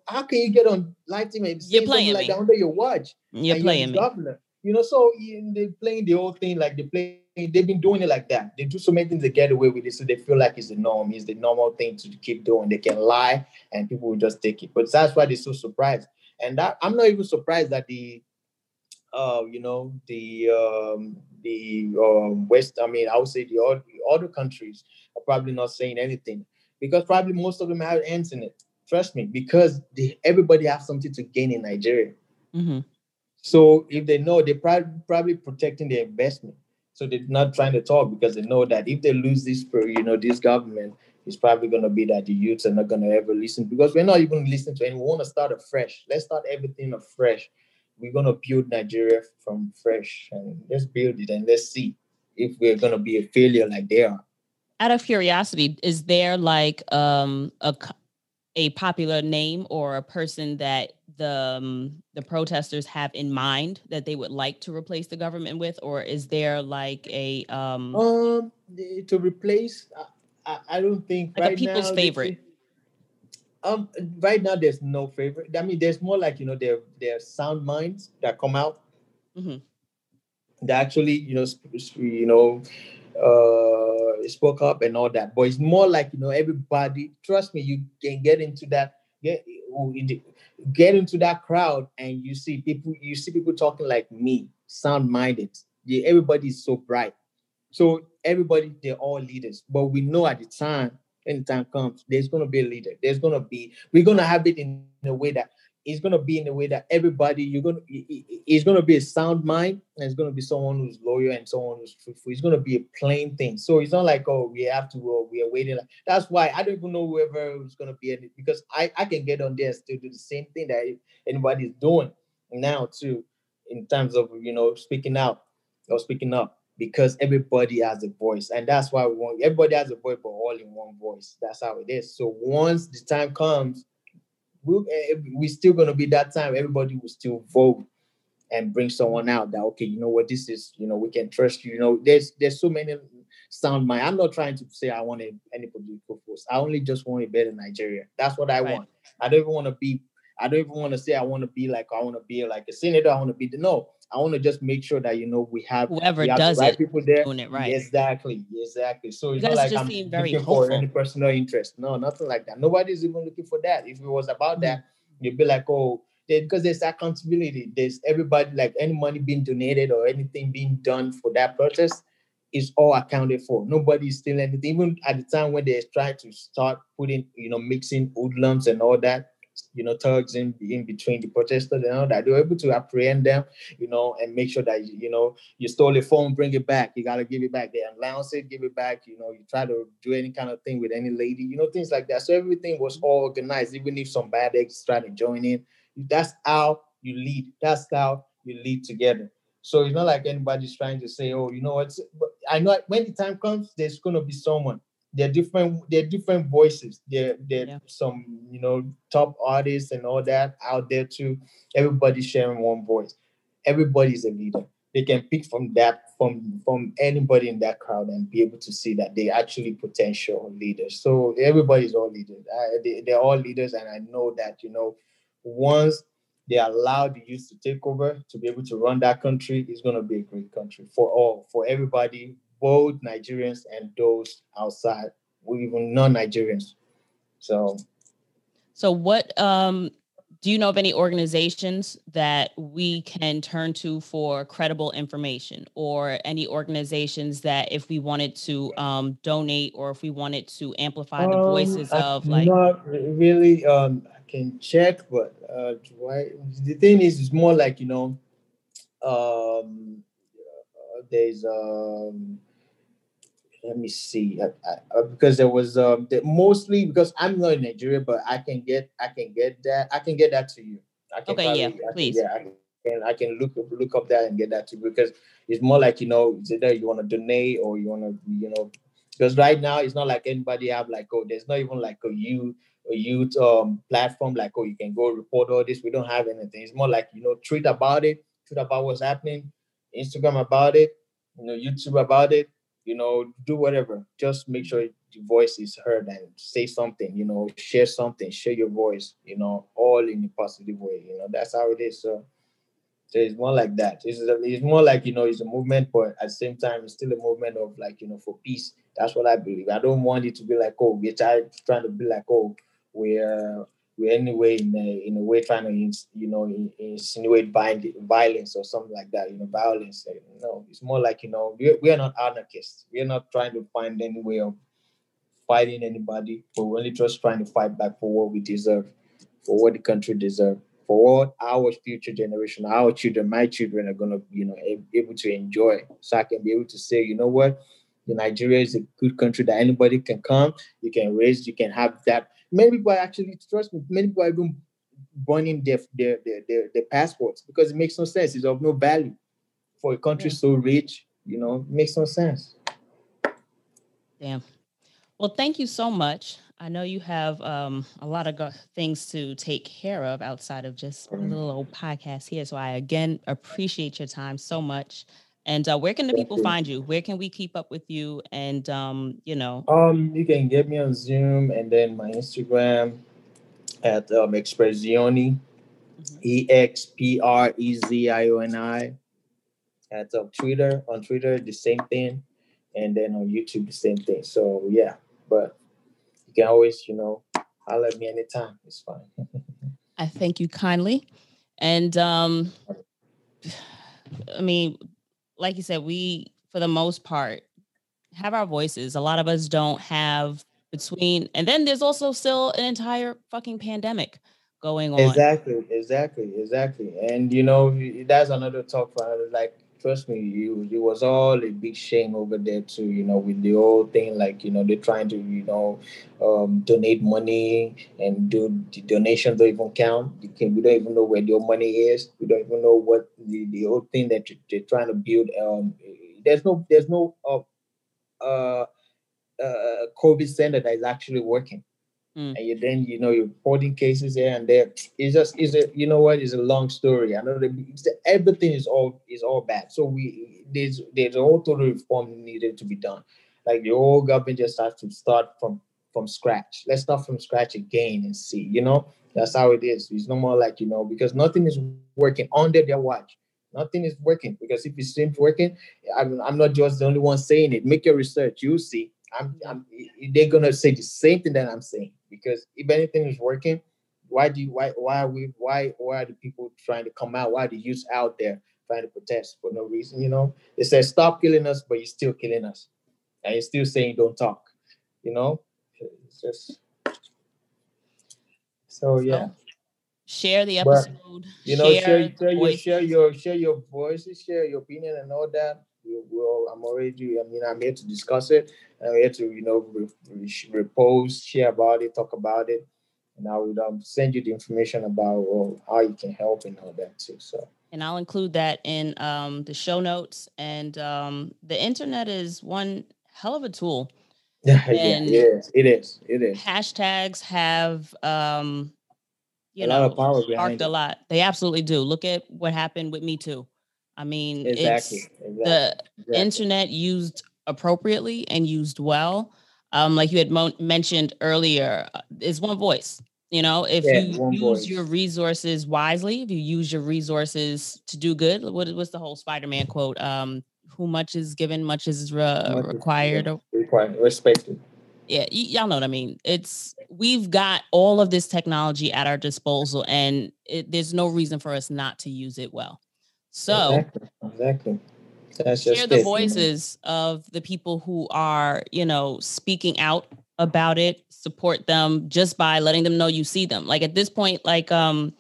Speaker 2: how- can you get on live team and
Speaker 1: You're playing
Speaker 2: like
Speaker 1: me.
Speaker 2: that under your watch?
Speaker 1: You're playing
Speaker 2: the
Speaker 1: me.
Speaker 2: governor. You know, so they're playing the whole thing like they play. They've been doing it like that. They do so many things to get away with it, so they feel like it's the norm. It's the normal thing to keep doing. They can lie, and people will just take it. But that's why they're so surprised. And that I'm not even surprised that the, uh, you know, the um, the um, West. I mean, I would say the other, the other countries are probably not saying anything because probably most of them have ends in it. Trust me, because they, everybody has something to gain in Nigeria.
Speaker 1: hmm
Speaker 2: So if they know, they're probably, probably protecting their investment. So they're not trying to talk because they know that if they lose this, you know, this government, it's probably going to be that the youths are not going to ever listen because we're not even listening to anyone. We want to start afresh. Let's start everything afresh. We're going to build Nigeria from fresh and let's build it and let's see if we're going to be a failure like they are.
Speaker 1: Out of curiosity, is there like um a popular name or a person that the um, the protesters have in mind that they would like to replace the government with, or is there like a um
Speaker 2: Um, to replace, I, I, don't think
Speaker 1: Like a
Speaker 2: right
Speaker 1: people's
Speaker 2: now,
Speaker 1: favorite.
Speaker 2: Um, right now there's no favorite. I mean, there's more like you know, there are sound minds that come out.
Speaker 1: Mhm.
Speaker 2: That actually, you know, sp- sp- you know, uh, spoke up and all that. But it's more like you know, everybody. Trust me, you can get into that. Get get into that crowd, and you see people. You see people talking like me, sound minded. Yeah, everybody's so bright. So everybody, they're all leaders. But we know at the time, when the time comes, there's gonna be a leader. There's gonna be, we're gonna have it in a way that it's gonna be in a way that everybody, you're it- it- it's gonna be a sound mind, and it's gonna be someone who's loyal and someone who's truthful. It's gonna be a plain thing. So it's not like, oh, we have to, oh, we are waiting. That's why I don't even know whoever is gonna be in it because I, I can get on there and still do the same thing that anybody's doing now too, in terms of you know speaking out or speaking up because everybody has a voice and that's why we want everybody has a voice but all in one voice that's how it is so once the time comes we're eh, eh, still going to be that time everybody will still vote and bring someone out that okay you know what this is you know we can trust you you know there's there's so many sound mind. I'm not trying to say i want a, any political force i only just want a better nigeria. That's what i
Speaker 1: Right.
Speaker 2: want. I don't even want to be i don't even want to say i want to be like i want to be like a senator i want to be the no i want to just make sure that you know we have
Speaker 1: whoever
Speaker 2: we have
Speaker 1: does
Speaker 2: right
Speaker 1: it
Speaker 2: people there
Speaker 1: doing it right?
Speaker 2: Exactly, exactly. So it's not like
Speaker 1: just
Speaker 2: I'm looking for any personal interest. No, nothing like that. Nobody's even looking for that. If it was about
Speaker 1: Mhm.
Speaker 2: that, you'd be like, oh, they, because there's accountability. There's everybody like any money being donated or anything being done for that protest is all accounted for. Nobody's stealing anything. Even at the time when they tried to start putting, you know, mixing hoodlums and all that, you know, thugs in in between the protesters and all that, they were able to apprehend them, you know, and make sure that you know you stole a phone, bring it back. You gotta give it back. They announce it, give it back. You know, you try to do any kind of thing with any lady, you know, things like that. So everything was all organized, even if some bad eggs try to join in. That's how you lead. That's how you lead together. So it's not like anybody's trying to say, oh, you know what? I know when the time comes, there's gonna be someone. They're different, they're different voices. There, there yeah. some, you know, top artists and all that out there too. Everybody's sharing one voice. Everybody's a leader. They can pick from that, from from anybody in that crowd and be able to see that they actually potential leaders. So everybody's all leaders. I, they, they're all leaders, and I know that you know once they allow the youth to take over to be able to run that country, it's going to be a great country for all, for everybody, both Nigerians and those outside, even non-Nigerians. So,
Speaker 1: so what um, do you know of any organizations that we can turn to for credible information, or any organizations that if we wanted to um, donate or if we wanted to amplify the voices um, of like?
Speaker 2: Not really. Um, can check, but uh, why? The thing is, it's more like you know, um, uh, there's um, let me see, I, I, uh, because there was um, the, mostly because I'm not in Nigeria, but I can get, I can get that, I can get that to you. I
Speaker 1: can okay, probably, yeah, I please.
Speaker 2: Can, yeah, I can, I can look up, look up that and get that to you because it's more like you know, it's either you want to donate or you want to, you know, because right now it's not like anybody have like oh, there's not even like a you a youth um, platform like oh you can go report all this we don't have anything it's more like you know tweet about it tweet about what's happening instagram about it you know youtube about it you know do whatever just make sure your voice is heard and say something you know share something share your voice you know all in a positive way you know that's how it is so so it's more like that. It's, it's more like, you know, it's a movement, but at the same time, it's still a movement of like, you know, for peace. That's what I believe. I don't want it to be like, oh, we're trying, trying to be like, oh, we're we're anyway in a, in a way trying to you know insinuate violence or something like that you know violence eh, no it's more like you know we're, we're not anarchists. We're not trying to find any way of fighting anybody but we're only just trying to fight back for what we deserve for what the country deserves for what our future generation our children my children are going to you know able to enjoy. So i can be able to say you know what? Nigeria is a good country that anybody can come, you can raise, you can have that many people are actually trust me. Many people are even burning their their, their their their passports because it makes no sense. It's of no value for a country yeah. so rich. You know, it makes no sense.
Speaker 1: Damn. Well, thank you so much. I know you have um, a lot of go- things to take care of outside of just a little old podcast here. So I again appreciate your time so much. And uh, where can the people find you? Where can we keep up with you? And um, you know,
Speaker 2: um, you can get me on Zoom and then my Instagram at um, Exprezioni, mm-hmm. E X P R E Z I O N I. At um, Twitter, on Twitter, the same thing, and then on YouTube, the same thing. So yeah, but you can always, you know, holler at me anytime. It's fine.
Speaker 1: I thank you kindly, and um, I mean like you said, we for the most part have our voices. A lot of us don't have between, and then there's also still an entire fucking pandemic going on.
Speaker 2: Exactly, exactly, exactly. And you know, that's another talk for another. Like me, you it was all a big shame over there too, you know, with the whole thing, like, you know, they're trying to, you know, um, donate money and do the donations don't even count. You can we don't even know where your money is. We don't even know what the, the whole thing that they're trying to build. Um there's no there's no uh, uh, uh COVID center that is actually working. Mm. And you, then you know you're reporting cases here and there. It's just is a you know what? It's a long story. I know that everything is all is all bad. So we there's there's a whole total reform needed to be done. Like the whole government just has to start from from scratch. Let's start from scratch again and see. You know that's how it is. It's no more like you know because nothing is working under their watch. Nothing is working because if it seems working, I'm, I'm not just the only one saying it. Make your research. You see. I'm, I'm, they're gonna say the same thing that I'm saying because if anything is working, why do you why why are we why why are the people trying to come out? Why are the youth out there trying to protest for no reason? You know, they say stop killing us, but you're still killing us, and you're still saying don't talk. You know, it's just so yeah.
Speaker 1: share the episode. But,
Speaker 2: you know, share, share, share your share your share your voices, share your opinion, and all that we will I'm already I mean I'm here to discuss it. I'm here to you know re- re- repose, share about it, talk about it, and I would um, send you the information about well, how you can help and all that too. So
Speaker 1: and I'll include that in um, the show notes. And um, the internet is one hell of a tool.
Speaker 2: Yeah, and yeah, it is. It is. It.
Speaker 1: Hashtags have um, you
Speaker 2: a
Speaker 1: know
Speaker 2: lot of power
Speaker 1: sparked a lot. They absolutely do. Look at what happened with Me Too. I mean,
Speaker 2: exactly.
Speaker 1: it's
Speaker 2: exactly.
Speaker 1: the
Speaker 2: exactly.
Speaker 1: internet used appropriately and used well. Um, like you had mo- mentioned earlier, uh, is one voice. You know, if
Speaker 2: Yeah,
Speaker 1: you use
Speaker 2: voice.
Speaker 1: your resources wisely, if you use your resources to do good, what what's the whole Spider-Man quote? Um, who much is given, much is re-
Speaker 2: Much is
Speaker 1: required. or-
Speaker 2: Required, respected.
Speaker 1: yeah, y- y'all know what I mean. It's we've got all of this technology at our disposal, and it, there's no reason for us not to use it well. So
Speaker 2: exactly. exactly. That's just
Speaker 1: share
Speaker 2: it,
Speaker 1: the
Speaker 2: know.
Speaker 1: voices of the people who are, you know, speaking out about it. Support them just by letting them know you see them. Like at this point, like um,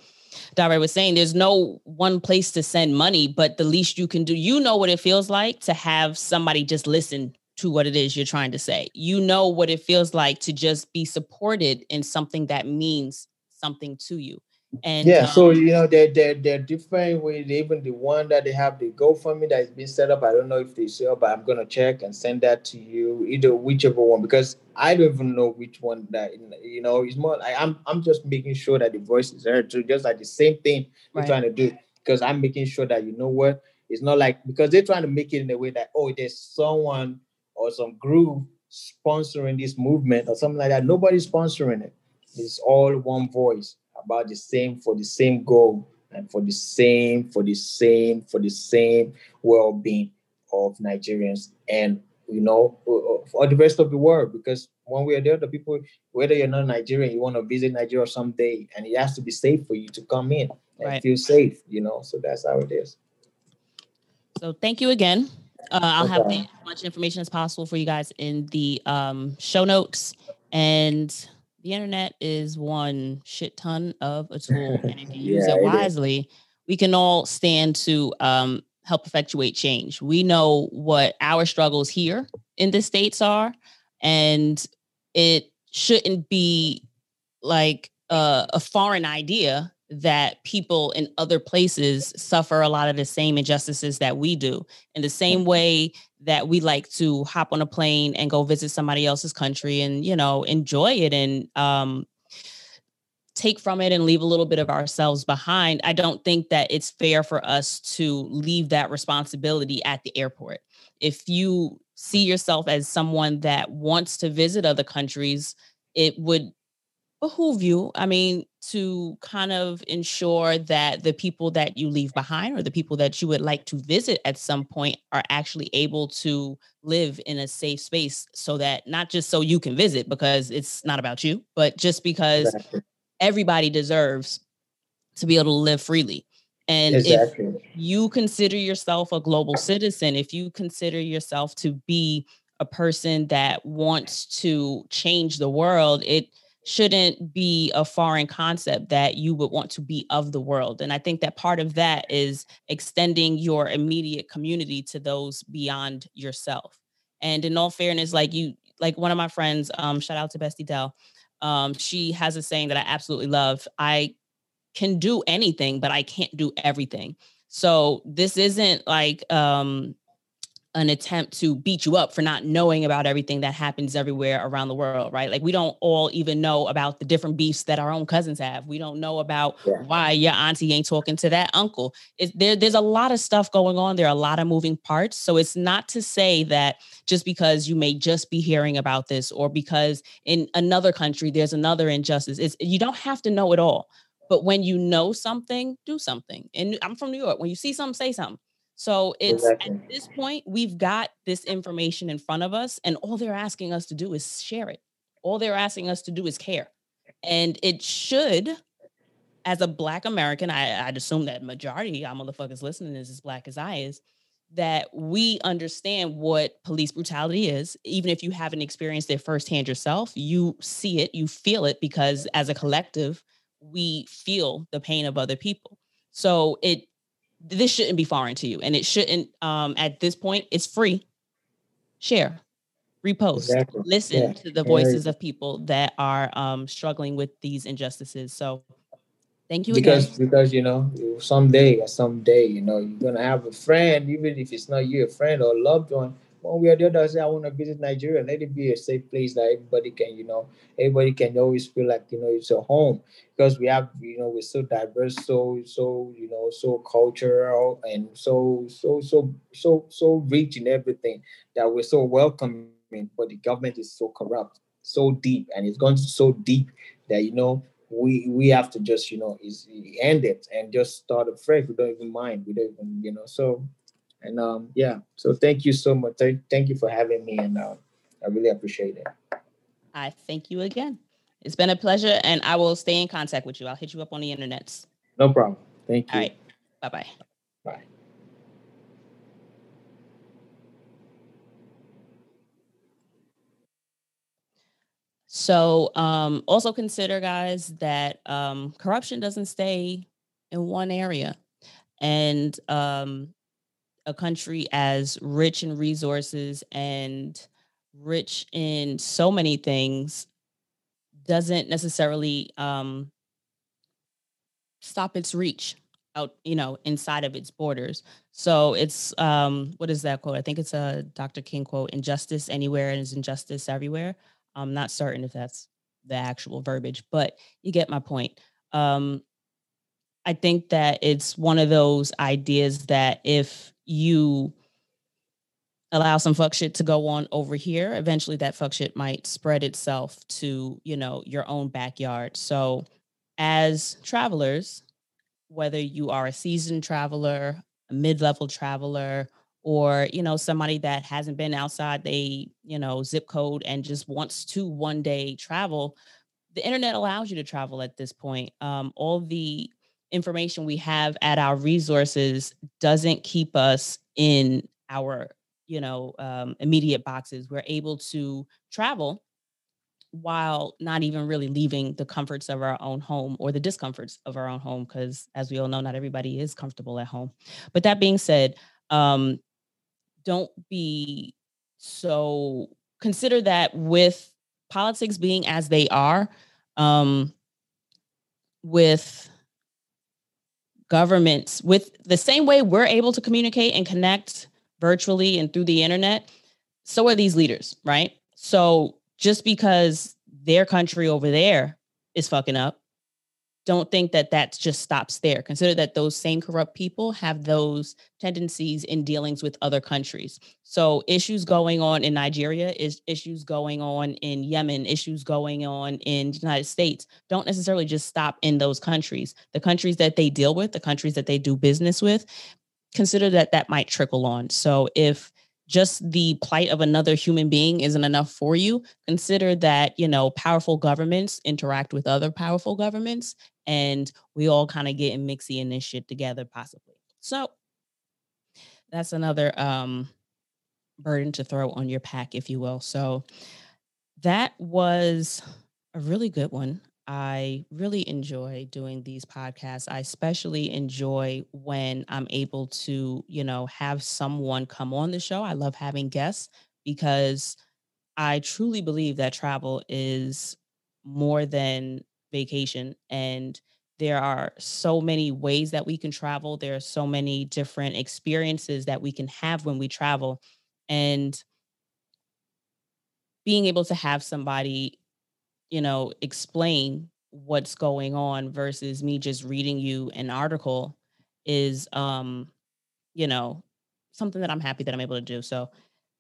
Speaker 1: Daré was saying, there's no one place to send money, but the least you can do, you know what it feels like to have somebody just listen to what it is you're trying to say. You know what it feels like to just be supported in something that means something to you. And
Speaker 2: Yeah, so
Speaker 1: um,
Speaker 2: you know they're they're they're different with even the one that they have the GoFundMe that has been set up. I don't know if they sell, but I'm gonna check and send that to you. Either whichever one, because I don't even know which one that you know. It's more like I'm I'm just making sure that the voice is heard too, just like the same thing we're
Speaker 1: Right.
Speaker 2: trying to do. Because I'm making sure that you know what it's not like because they're trying to make it in a way that oh there's someone or some group sponsoring this movement or something like that. Nobody's sponsoring it. It's all one voice about the same for the same goal and for the same for the same for the same well-being of Nigerians and you know for the rest of the world because one way or the other people whether you're not Nigerian you want to visit Nigeria someday and it has to be safe for you to come in and
Speaker 1: Right.
Speaker 2: feel safe you know so that's how it is
Speaker 1: So thank you again. Uh, I'll have
Speaker 2: Okay.
Speaker 1: the, as much information as possible for you guys in the um, show notes. And the internet is one shit ton of a tool, and if you use
Speaker 2: Yeah,
Speaker 1: it
Speaker 2: it is.
Speaker 1: wisely, we can all stand to um, help effectuate change. We know what our struggles here in the states are, and it shouldn't be like a, a foreign idea that people in other places suffer a lot of the same injustices that we do. In the same way that we like to hop on a plane and go visit somebody else's country and you know enjoy it and um take from it and leave a little bit of ourselves behind i don't think that it's fair for us to leave that responsibility at the airport. If you see yourself as someone that wants to visit other countries it would behoove you i mean to kind of ensure that the people that you leave behind or the people that you would like to visit at some point are actually able to live in a safe space so that not just so you can visit because it's not about you but just because
Speaker 2: exactly.
Speaker 1: everybody deserves to be able to live freely. And if you consider yourself a global citizen, if you consider yourself to be a person that wants to change the world, it shouldn't be a foreign concept that you would want to be of the world. And I think that part of that is extending your immediate community to those beyond yourself. And in all fairness, like you, like one of my friends, um, shout out to Bestie Dell. Um, she has a saying that I absolutely love. I can do anything, but I can't do everything. So this isn't like um an attempt to beat you up for not knowing about everything that happens everywhere around the world, right? Like we don't all even know about the different beefs that our own cousins have. We don't know about
Speaker 2: Yeah.
Speaker 1: why your auntie ain't talking to that uncle. It's there, there's a lot of stuff going on. There are a lot of moving parts. So it's not to say that just because you may just be hearing about this or because in another country there's another injustice. It's you don't have to know it all. But when you know something, do something. And I'm from New York. When you see something, say something. So it's
Speaker 2: Exactly.
Speaker 1: at this point, we've got this information in front of us, and all they're asking us to do is share it. All they're asking us to do is care. And it should, as a Black American, I, I'd assume that majority of y'all motherfuckers listening is as Black as I is, that we understand what police brutality is. Even if you haven't experienced it firsthand yourself, you see it, you feel it, because as a collective, we feel the pain of other people. So it this shouldn't be foreign to you and it shouldn't um at this point it's free share repost
Speaker 2: Exactly.
Speaker 1: listen
Speaker 2: Yeah.
Speaker 1: to the voices of people that are um struggling with these injustices so Thank you
Speaker 2: because
Speaker 1: again.
Speaker 2: because you know someday someday you know you're gonna have a friend even if it's not you a friend or a loved one one way or the other say I want to visit Nigeria let it be a safe place that everybody can you know everybody can always feel like you know it's a home because we have you know we're so diverse so so you know so cultural and so so so so so rich in everything that we're so welcoming but the government is so corrupt so deep and it's gone so deep that you know we we have to just you know is end it and just start afresh. We don't even mind. We don't even you know. So and um yeah. So thank you so much. Thank you for having me, and uh, I really appreciate it.
Speaker 1: I thank you again. It's been a pleasure, and I will stay in contact with you. I'll hit you up on the internets.
Speaker 2: No problem. Thank you.
Speaker 1: All right. Bye bye.
Speaker 2: Bye.
Speaker 1: So um, also consider, guys, that um, corruption doesn't stay in one area. And um, a country as rich in resources and rich in so many things doesn't necessarily um, stop its reach out, you know, inside of its borders. So it's um, what is that quote? I think it's a Dr. King quote: "Injustice anywhere is injustice everywhere." I'm not certain if that's the actual verbiage, but you get my point. Um, I think that it's one of those ideas that if you allow some fuck shit to go on over here, eventually that fuck shit might spread itself to, you know, your own backyard. So as travelers, whether you are a seasoned traveler, a mid-level traveler, or you know somebody that hasn't been outside they you know zip code and just wants to one day travel the internet allows you to travel at this point um, all the information we have at our resources doesn't keep us in our you know um, immediate boxes. We're able to travel while not even really leaving the comforts of our own home or the discomforts of our own home because as we all know not everybody is comfortable at home. But that being said um, don't be so consider that with politics being as they are um, with governments with the same way we're able to communicate and connect virtually and through the internet so are these leaders right? So just because their country over there is fucking up don't think that that just stops there. Consider that those same corrupt people have those tendencies in dealings with other countries. So issues going on in Nigeria is issues going on in Yemen, issues going on in the United States don't necessarily just stop in those countries. The countries that they deal with, the countries that they do business with, consider that that might trickle on. So if just the plight of another human being isn't enough for you consider that you know powerful governments interact with other powerful governments and we all kind of getting mixy in this shit together possibly so that's another um burden to throw on your pack if you will so that was a really good one I really enjoy doing these podcasts. I especially enjoy when I'm able to, you know, have someone come on the show. I love having guests because I truly believe that travel is more than vacation and there are so many ways that we can travel. There are so many different experiences that we can have when we travel and being able to have somebody you know, explain what's going on versus me just reading you an article is um, you know, something that I'm happy that I'm able to do. So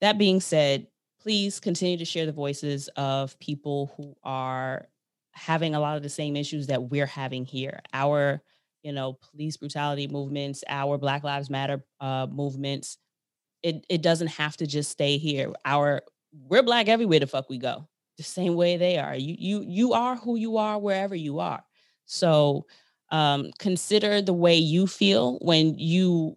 Speaker 1: that being said, please continue to share the voices of people who are having a lot of the same issues that we're having here. Our, you know, police brutality movements, our Black Lives Matter uh, movements. It it doesn't have to just stay here. Our we're black everywhere the fuck we go the same way they are. You you you are who you are wherever you are. So um, consider the way you feel when you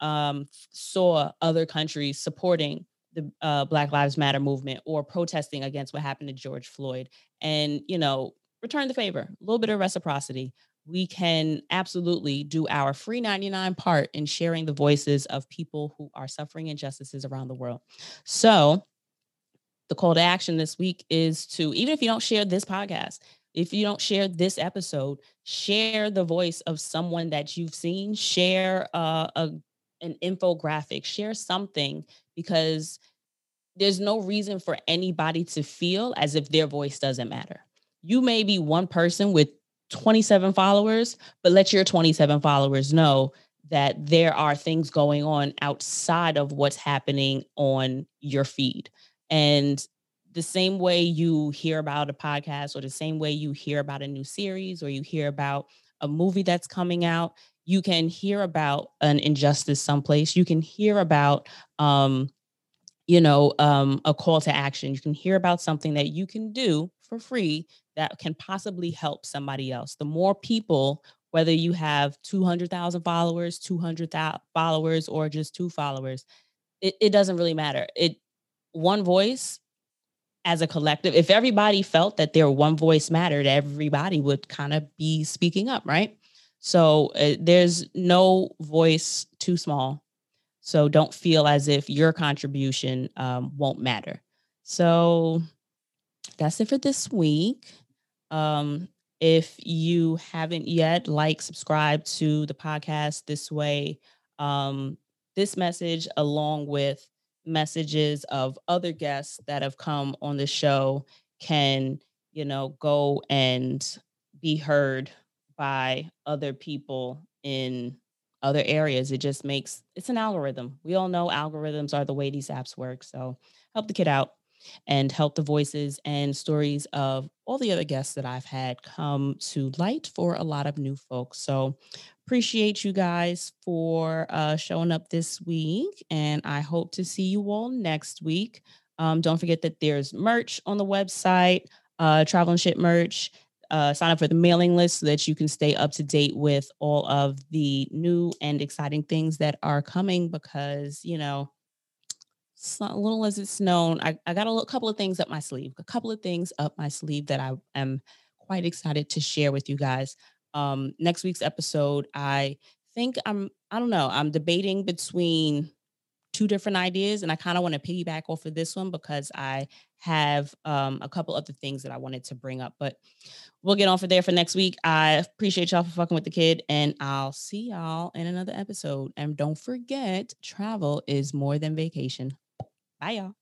Speaker 1: um, saw other countries supporting the uh, Black Lives Matter movement or protesting against what happened to George Floyd, and you know, return the favor. A little bit of reciprocity. We can absolutely do our free 99 part in sharing the voices of people who are suffering injustices around the world. So, the call to action this week is to even if you don't share this podcast if you don't share this episode, share the voice of someone that you've seen, share uh, a an infographic, share something because there's no reason for anybody to feel as if their voice doesn't matter. You may be one person with 27 followers, but let your 27 followers know that there are things going on outside of what's happening on your feed. And the same way you hear about a podcast or the same way you hear about a new series or you hear about a movie that's coming out, you can hear about an injustice someplace. You can hear about um, you know, um, a call to action. You can hear about something that you can do for free that can possibly help somebody else. The more people, whether you have 200,000 followers, 200,000 followers, or just two followers, it, it doesn't really matter. It one voice as a collective, if everybody felt that their one voice mattered, everybody would kind of be speaking up, right? So uh, there's no voice too small so don't feel as if your contribution um, won't matter. So that's it for this week. Um, if you haven't yet, like, subscribe to the podcast this way. Um, this message, along with messages of other guests that have come on the show, can, you know, go and be heard by other people in other areas. It just makes it's an algorithm. We all know algorithms are the way these apps work. So help the kid out and help the voices and stories of all the other guests that I've had come to light for a lot of new folks. So appreciate you guys for uh, showing up this week. And I hope to see you all next week. Um, don't forget that there's merch on the website, uh, travel and shit merch uh, sign up for the mailing list so that you can stay up to date with all of the new and exciting things that are coming because, you know, little as it's known, I, I got a little, couple of things up my sleeve, a couple of things up my sleeve that I am quite excited to share with you guys. Um, next week's episode, I think I'm, I don't know, I'm debating between two different ideas and I kind of want to piggyback off of this one because I have um, a couple other things that I wanted to bring up, but we'll get on for there for next week. I appreciate y'all for fucking with the kid and I'll see y'all in another episode. And don't forget, travel is more than vacation. Bye, y'all.